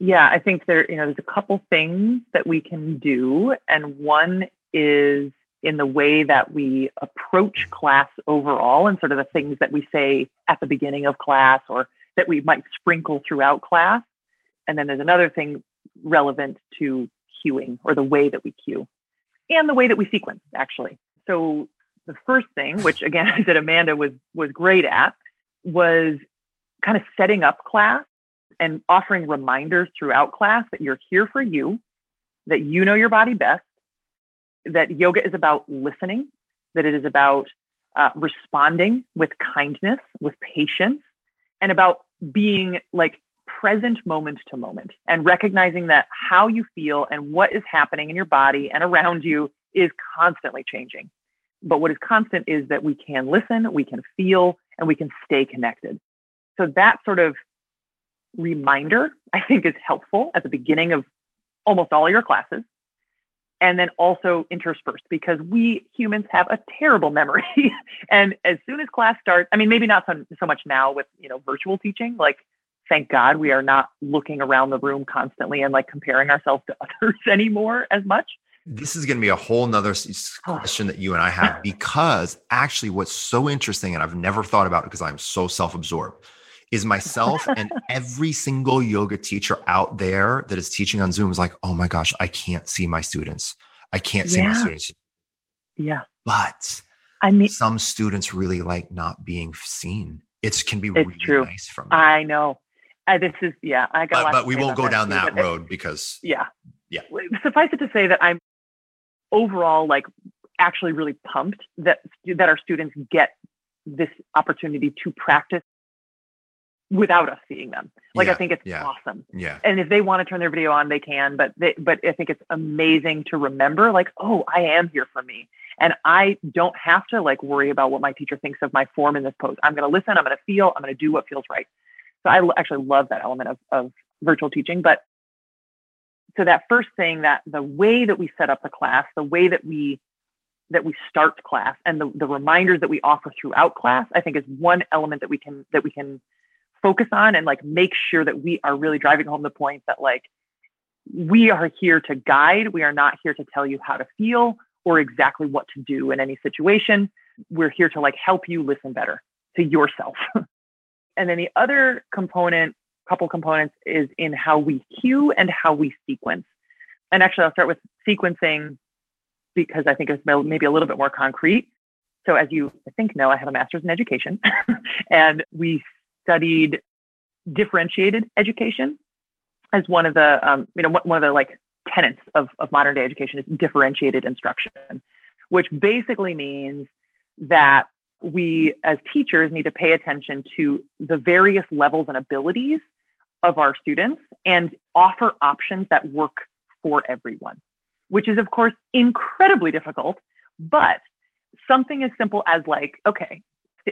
Speaker 3: Yeah, I think there, you know, there's a couple things that we can do. And one is in the way that we approach class overall and sort of the things that we say at the beginning of class or that we might sprinkle throughout class. And then there's another thing relevant to cueing or the way that we cue and the way that we sequence actually. So the first thing, which again I said Amanda was was great at, was kind of setting up class and offering reminders throughout class that you're here for you, that you know your body best, that yoga is about listening, that it is about uh, responding with kindness, with patience, and about being like present moment to moment and recognizing that how you feel and what is happening in your body and around you is constantly changing. But what is constant is that we can listen, we can feel, and we can stay connected. So that sort of reminder, I think, is helpful at the beginning of almost all your classes. And then also interspersed because we humans have a terrible memory. and as soon as class starts, I mean, maybe not so, so much now with, you know, virtual teaching, like thank God we are not looking around the room constantly and like comparing ourselves to others anymore as much.
Speaker 2: This is going to be a whole nother oh. question that you and I have because actually, what's so interesting, and I've never thought about it because I'm so self absorbed, is myself and every single yoga teacher out there that is teaching on Zoom is like, oh my gosh, I can't see my students. I can't see yeah. my students.
Speaker 3: Yeah.
Speaker 2: But I mean, some students really like not being seen. It can be really
Speaker 3: true.
Speaker 2: nice from.
Speaker 3: I know. Uh, this is yeah. I
Speaker 2: got. But, but we won't go down that, that road because.
Speaker 3: Yeah.
Speaker 2: Yeah.
Speaker 3: Suffice it to say that I'm overall like actually really pumped that that our students get this opportunity to practice without us seeing them. Like yeah, I think it's
Speaker 2: yeah,
Speaker 3: awesome.
Speaker 2: Yeah.
Speaker 3: And if they want to turn their video on, they can. But they, but I think it's amazing to remember, like, oh, I am here for me, and I don't have to like worry about what my teacher thinks of my form in this pose. I'm going to listen. I'm going to feel. I'm going to do what feels right. So I actually love that element of of virtual teaching. But so that first thing, that the way that we set up the class, the way that we that we start class, and the the reminders that we offer throughout class, I think is one element that we can that we can focus on and like make sure that we are really driving home the point that like we are here to guide. We are not here to tell you how to feel or exactly what to do in any situation. We're here to like help you listen better to yourself. and then the other component, couple components is in how we cue and how we sequence. And actually, I'll start with sequencing because I think it's maybe a little bit more concrete. So, as you I think know, I have a master's in education, and we studied differentiated education as one of the um, you know one of the like tenets of, of modern day education is differentiated instruction which basically means that we as teachers need to pay attention to the various levels and abilities of our students and offer options that work for everyone which is of course incredibly difficult but something as simple as like okay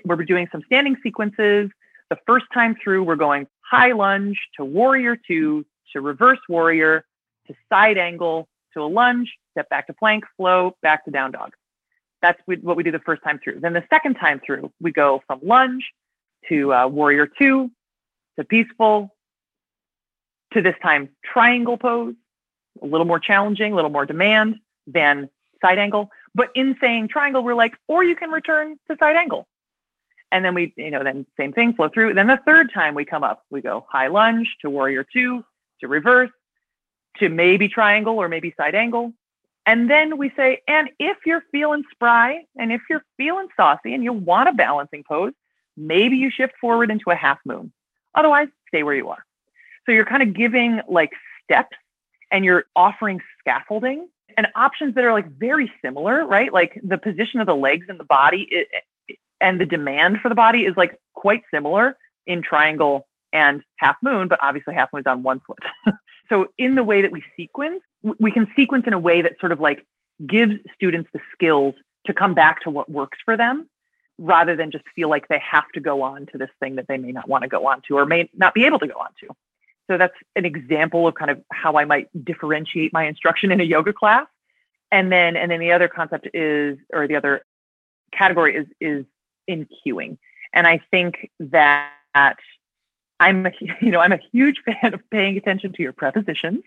Speaker 3: we're doing some standing sequences the first time through, we're going high lunge to warrior two to reverse warrior to side angle to a lunge, step back to plank, flow, back to down dog. That's what we do the first time through. Then the second time through, we go from lunge to uh, warrior two to peaceful to this time triangle pose, a little more challenging, a little more demand than side angle. But in saying triangle, we're like, or you can return to side angle. And then we, you know, then same thing, flow through. Then the third time we come up, we go high lunge to warrior two, to reverse, to maybe triangle or maybe side angle. And then we say, and if you're feeling spry and if you're feeling saucy and you want a balancing pose, maybe you shift forward into a half moon. Otherwise, stay where you are. So you're kind of giving like steps and you're offering scaffolding and options that are like very similar, right? Like the position of the legs and the body it, and the demand for the body is like quite similar in triangle and half moon, but obviously half moon's on one foot. so in the way that we sequence, we can sequence in a way that sort of like gives students the skills to come back to what works for them rather than just feel like they have to go on to this thing that they may not want to go on to or may not be able to go on to. So that's an example of kind of how I might differentiate my instruction in a yoga class. And then and then the other concept is or the other category is is in cueing. And I think that I'm a, you know I'm a huge fan of paying attention to your prepositions.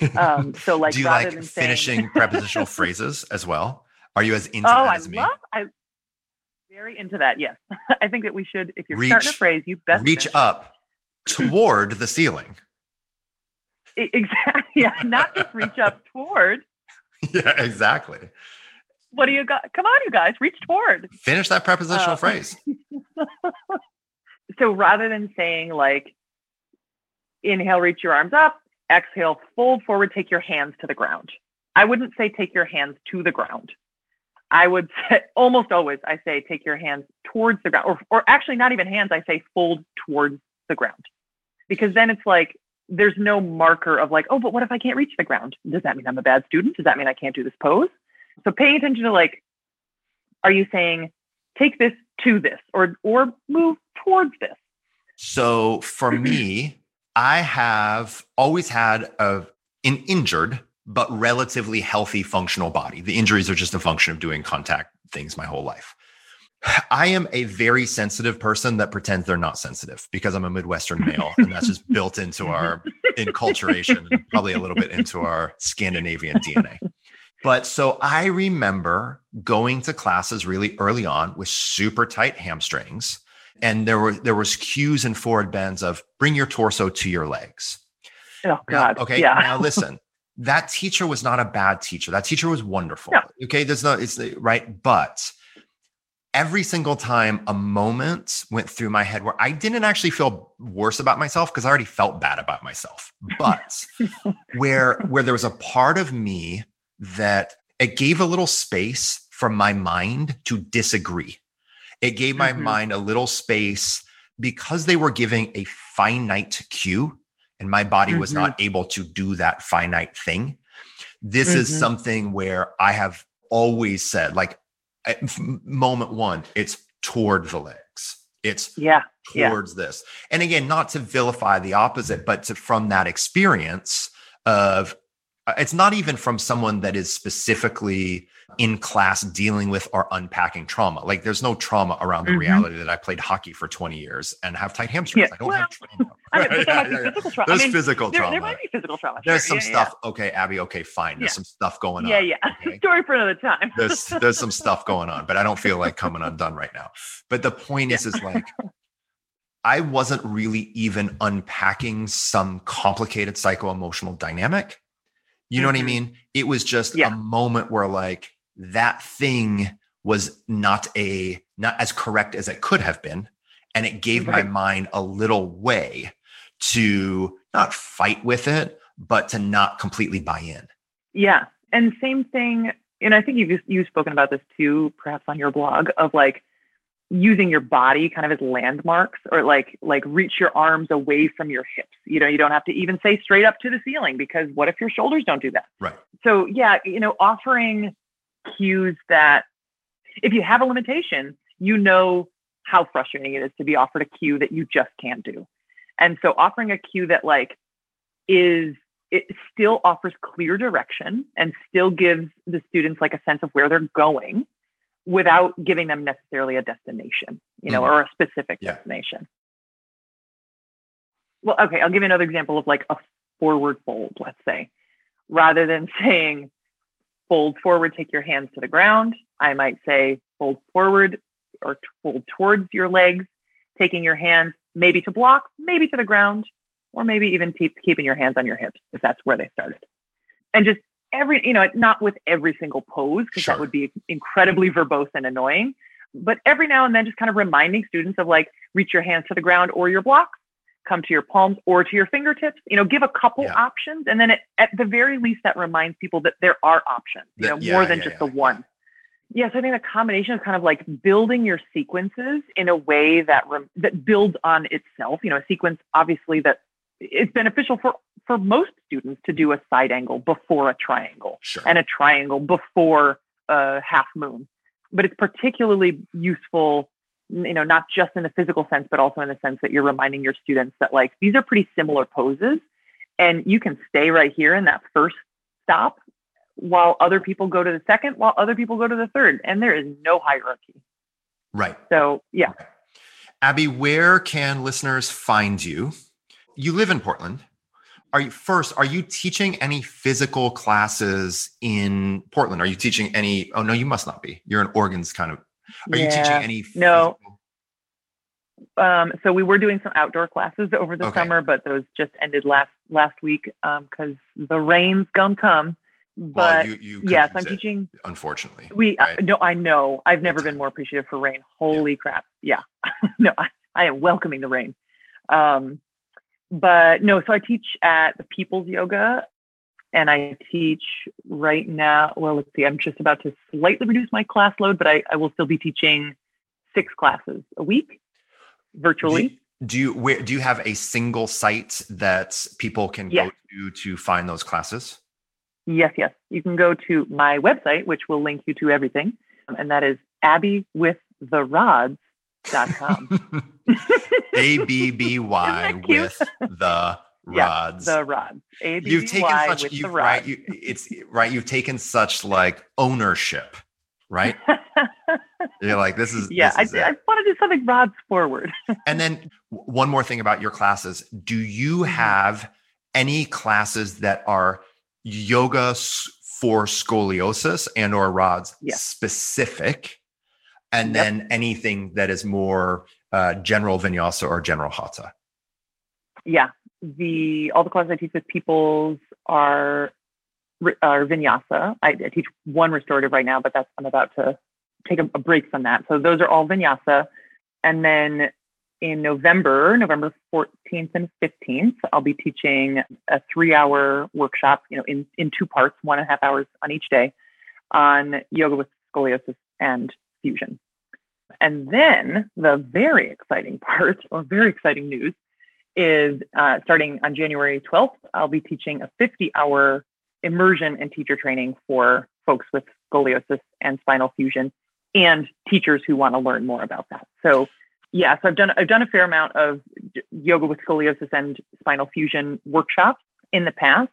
Speaker 3: Um, so like
Speaker 2: do you like finishing saying, prepositional phrases as well? Are you as into
Speaker 3: oh,
Speaker 2: that
Speaker 3: I
Speaker 2: as
Speaker 3: me? Love, I very into that. Yes, I think that we should. If you're
Speaker 2: reach,
Speaker 3: starting a phrase, you best
Speaker 2: reach up toward the ceiling.
Speaker 3: Exactly. Yeah, not just reach up toward.
Speaker 2: Yeah, exactly.
Speaker 3: What do you got? Come on, you guys, reach toward.
Speaker 2: Finish that prepositional uh, phrase.
Speaker 3: so rather than saying like, inhale, reach your arms up, exhale, fold forward, take your hands to the ground. I wouldn't say take your hands to the ground. I would say almost always I say take your hands towards the ground, or or actually not even hands. I say fold towards the ground, because then it's like there's no marker of like, oh, but what if I can't reach the ground? Does that mean I'm a bad student? Does that mean I can't do this pose? So paying attention to like, are you saying take this to this or or move towards this?
Speaker 2: So for me, I have always had a an injured but relatively healthy functional body. The injuries are just a function of doing contact things my whole life. I am a very sensitive person that pretends they're not sensitive because I'm a Midwestern male, and that's just built into our enculturation and probably a little bit into our Scandinavian DNA. But so I remember going to classes really early on with super tight hamstrings, and there were there was cues and forward bends of bring your torso to your legs.
Speaker 3: Oh God!
Speaker 2: Now, okay,
Speaker 3: yeah.
Speaker 2: now listen that teacher was not a bad teacher. That teacher was wonderful.
Speaker 3: No.
Speaker 2: Okay, there's no, it's right, but every single time a moment went through my head where I didn't actually feel worse about myself because I already felt bad about myself, but where where there was a part of me that it gave a little space for my mind to disagree. It gave my mm-hmm. mind a little space because they were giving a finite cue and my body was mm-hmm. not able to do that finite thing. This mm-hmm. is something where I have always said, like, moment one, it's toward the legs. It's
Speaker 3: yeah
Speaker 2: towards
Speaker 3: yeah.
Speaker 2: this. And again, not to vilify the opposite, but to, from that experience of uh, it's not even from someone that is specifically in class dealing with or unpacking trauma. Like there's no trauma around the mm-hmm. reality that I played hockey for 20 years and have tight hamstrings.
Speaker 3: Yeah.
Speaker 2: I don't
Speaker 3: well,
Speaker 2: have
Speaker 3: trauma. I mean, yeah, yeah, physical trauma.
Speaker 2: There's
Speaker 3: I mean,
Speaker 2: physical
Speaker 3: there,
Speaker 2: trauma.
Speaker 3: There might be physical trauma.
Speaker 2: There's
Speaker 3: sure.
Speaker 2: some stuff. Okay, Abby. Okay, fine. There's some stuff going on.
Speaker 3: Yeah,
Speaker 2: yeah.
Speaker 3: Okay? Story for another time.
Speaker 2: there's there's some stuff going on, but I don't feel like coming undone right now. But the point is, is like I wasn't really even unpacking some complicated psycho emotional dynamic. You know mm-hmm. what I mm-hmm. mean? It was just
Speaker 3: yeah.
Speaker 2: a moment where like that thing was not a not as correct as it could have been. And it gave right. my mind a little way to not fight with it but to not completely buy in.
Speaker 3: Yeah. And same thing and i think you've you've spoken about this too perhaps on your blog of like using your body kind of as landmarks or like like reach your arms away from your hips. You know you don't have to even say straight up to the ceiling because what if your shoulders don't do that?
Speaker 2: Right.
Speaker 3: So yeah you know offering cues that if you have a limitation you know how frustrating it is to be offered a cue that you just can't do and so offering a cue that like is it still offers clear direction and still gives the students like a sense of where they're going without giving them necessarily a destination, you know, mm-hmm. or a specific yeah. destination. Well, okay, I'll give you another example of like a forward fold, let's say. Rather than saying fold forward, take your hands to the ground, I might say fold forward or fold towards your legs, taking your hands maybe to block, maybe to the ground, or maybe even keep, keeping your hands on your hips if that's where they started. And just every, you know, not with every single pose, because sure. that would be incredibly verbose and annoying. But every now and then, just kind of reminding students of like, reach your hands to the ground or your blocks, come to your palms or to your fingertips. You know, give a couple yeah. options, and then it, at the very least, that reminds people that there are options. You know, yeah, more than yeah, just the one. Yes, I think the combination of kind of like building your sequences in a way that that builds on itself. You know, a sequence obviously that it's beneficial for for most students to do a side angle before a triangle
Speaker 2: Sure.
Speaker 3: and a triangle before a half moon. But it's particularly useful, you know, not just in the physical sense, but also in the sense that you're reminding your students that like these are pretty similar poses, and you can stay right here in that first stop while other people go to the second, while other people go to the third, and there is no hierarchy.
Speaker 2: right.
Speaker 3: So yeah,
Speaker 2: Abby, where can listeners find you? You live in Portland. Are you first, are you teaching any physical classes in Portland? Are you teaching any? Oh no, you must not be. You're in Oregon's kind of. Are you teaching
Speaker 3: Yeah.
Speaker 2: any
Speaker 3: No.
Speaker 2: physical-
Speaker 3: Um, so we were doing some outdoor classes over the
Speaker 2: Okay.
Speaker 3: summer, but those just ended last last week because the rain's gonna come.
Speaker 2: Well,
Speaker 3: But
Speaker 2: you, you
Speaker 3: yes, I'm
Speaker 2: it,
Speaker 3: teaching.
Speaker 2: unfortunately.
Speaker 3: We
Speaker 2: right?
Speaker 3: uh, no, I know. I've never been more appreciative for rain. Holy crap! Yeah, no, I, I am welcoming the rain. Um, but no, so I teach at the People's Yoga, and I teach right now. Well, let's see. I'm just about to slightly reduce my class load, but I, I will still be teaching six classes a week virtually.
Speaker 2: Do you where do you have a single site that people can
Speaker 3: Yes.
Speaker 2: go to to find those classes?
Speaker 3: Yes, yes. You can go to my website, which will link you to everything. And that is abbywiththerods.com.
Speaker 2: A B B Y
Speaker 3: Isn't that cute?
Speaker 2: with the
Speaker 3: Yeah,
Speaker 2: rods.
Speaker 3: the rods. A B
Speaker 2: you've taken such you've right you it's right you've taken such like ownership right you're like this is
Speaker 3: yeah,
Speaker 2: this
Speaker 3: I,
Speaker 2: is it.
Speaker 3: I want to do something rods forward.
Speaker 2: and then one more thing about your classes do you
Speaker 3: Mm-hmm.
Speaker 2: have any classes that are yoga for scoliosis and or rods
Speaker 3: Yes.
Speaker 2: specific and
Speaker 3: Yep.
Speaker 2: then anything that is more uh, general vinyasa or general hatha
Speaker 3: yeah, the all the classes I teach with peoples are are vinyasa. I, I teach one restorative right now, but that's I'm about to take a, a break from that. So those are all vinyasa, and then in November, November 14th and 15th, I'll be teaching a three-hour workshop. You know, in in two parts, one and a half hours on each day, on yoga with scoliosis and fusion. And then the very exciting part, or very exciting news, is uh, starting on January 12th, I'll be teaching a 50 hour immersion and teacher training for folks with scoliosis and spinal fusion and teachers who want to learn more about that. So, yeah, so I've done I've done a fair amount of yoga with scoliosis and spinal fusion workshops in the past.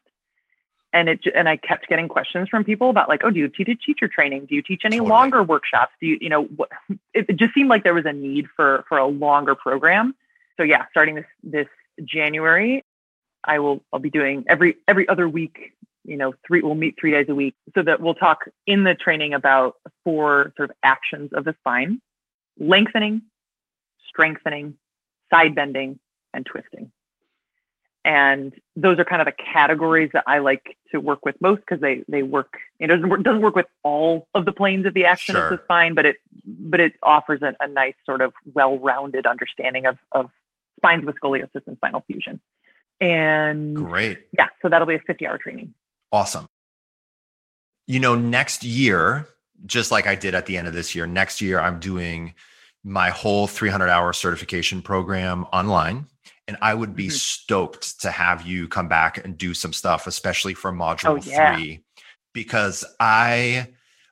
Speaker 3: And it and I kept getting questions from people about like, oh, do you teach teacher training? Do you teach any
Speaker 2: Totally.
Speaker 3: longer workshops? Do you, you know, what, it, it just seemed like there was a need for for a longer program so yeah, starting this this January, I will I'll be doing every every other week. You know, three we'll meet three days a week, so that we'll talk in the training about four sort of actions of the spine: lengthening, strengthening, side bending, and twisting. And those are kind of the categories that I like to work with most because they they work. It doesn't work doesn't work with all of the planes of the action of the spine, but it but it offers a, a nice sort of well-rounded understanding of of spines with scoliosis and spinal fusion. And
Speaker 2: great
Speaker 3: yeah, so that'll be a 50-hour training.
Speaker 2: Awesome. You know, next year, just like I did at the end of this year, next year I'm doing my whole 300 hour certification program online. And I would be
Speaker 3: Mhm.
Speaker 2: stoked to have you come back and do some stuff, especially for module
Speaker 3: Oh, yeah.
Speaker 2: three, because I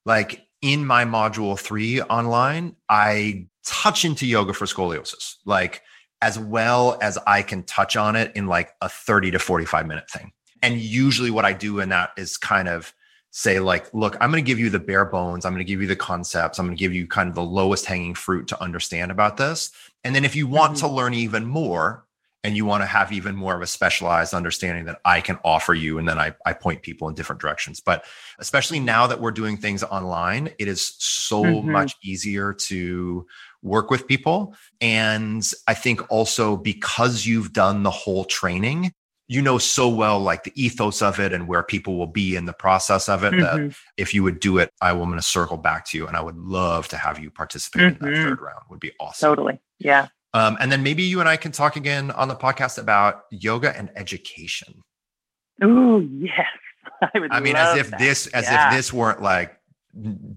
Speaker 2: like in my module three online, I touch into yoga for scoliosis, like as well as I can touch on it in like a 30 to 45 minute thing. And usually what I do in that is kind of say like, look, I'm going to give you the bare bones. I'm going to give you the concepts. I'm going to give you kind of the lowest hanging fruit to understand about this. And then if you want
Speaker 3: Mhm.
Speaker 2: to learn even more and you want to have even more of a specialized understanding that I can offer you, and then I, I point people in different directions. But especially now that we're doing things online, it is so
Speaker 3: Mhm.
Speaker 2: much easier to work with people. And I think also because you've done the whole training, you know so well like the ethos of it and where people will be in the process of it that
Speaker 3: Mhm.
Speaker 2: if you would do it, I will going to circle back to you and I would love to have you participate in that
Speaker 3: Mhm.
Speaker 2: third round. Would be awesome.
Speaker 3: Totally. Yeah.
Speaker 2: Um, and then maybe you and I can talk again on the podcast about yoga and education.
Speaker 3: oh yes. I would
Speaker 2: I mean, as if
Speaker 3: that.
Speaker 2: this, as
Speaker 3: Yeah.
Speaker 2: if this weren't like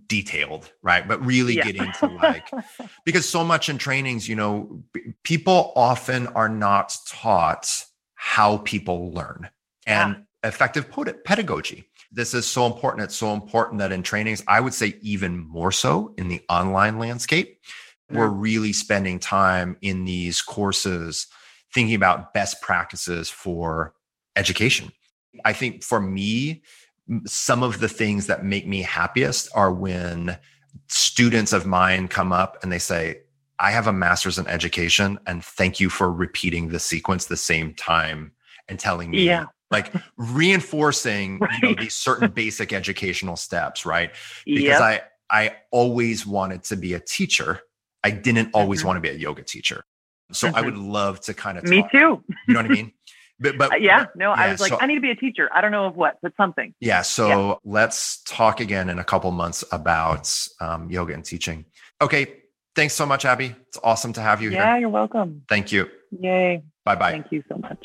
Speaker 2: detailed, right? But really
Speaker 3: Yeah.
Speaker 2: getting to like because so much in trainings, you know, people often are not taught how people learn and yeah. effective pedagogy. This is so important. It's so important that in trainings, I would say even more so in the online landscape, yeah. we're mm. really spending time in these courses thinking about best practices for education. I think for me, some of the things that make me happiest are when students of mine come up and they say, I have a master's in education and thank you for repeating the sequence the same time and telling me
Speaker 3: yeah.
Speaker 2: like reinforcing right. you know these certain basic educational steps, right? Because yep. I I always wanted to be a teacher. I didn't always mm-hmm. want to be a yoga teacher. So mm-hmm. I would love to kind of
Speaker 3: Me
Speaker 2: talk,
Speaker 3: too.
Speaker 2: you know what I mean?
Speaker 3: But, but uh, yeah, no, yeah, I was like, so, I need to be a teacher. I don't know of what, but something.
Speaker 2: Yeah. So yeah. let's talk again in a couple months about um, yoga and teaching. Okay. Thanks so much, Abby. It's awesome to have you
Speaker 3: yeah,
Speaker 2: here.
Speaker 3: Yeah, you're welcome.
Speaker 2: Thank you.
Speaker 3: Yay.
Speaker 2: Bye bye.
Speaker 3: Thank you so much.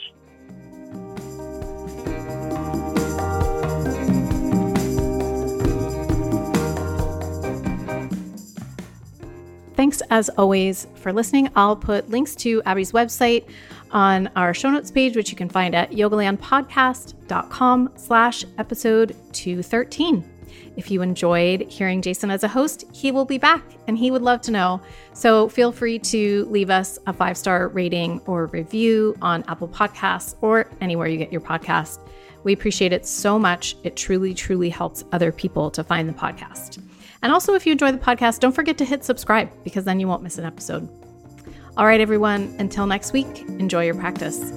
Speaker 1: Thanks as always for listening. I'll put links to Abby's website on our show notes page, which you can find at yogalandpodcast.com slash episode 213. If you enjoyed hearing Jason as a host, he will be back and he would love to know. So feel free to leave us a five star rating or review on Apple Podcasts or anywhere you get your podcast. We appreciate it so much. It truly, truly helps other people to find the podcast. And also, if you enjoy the podcast, don't forget to hit subscribe because then you won't miss an episode. All right, everyone, until next week, enjoy your practice.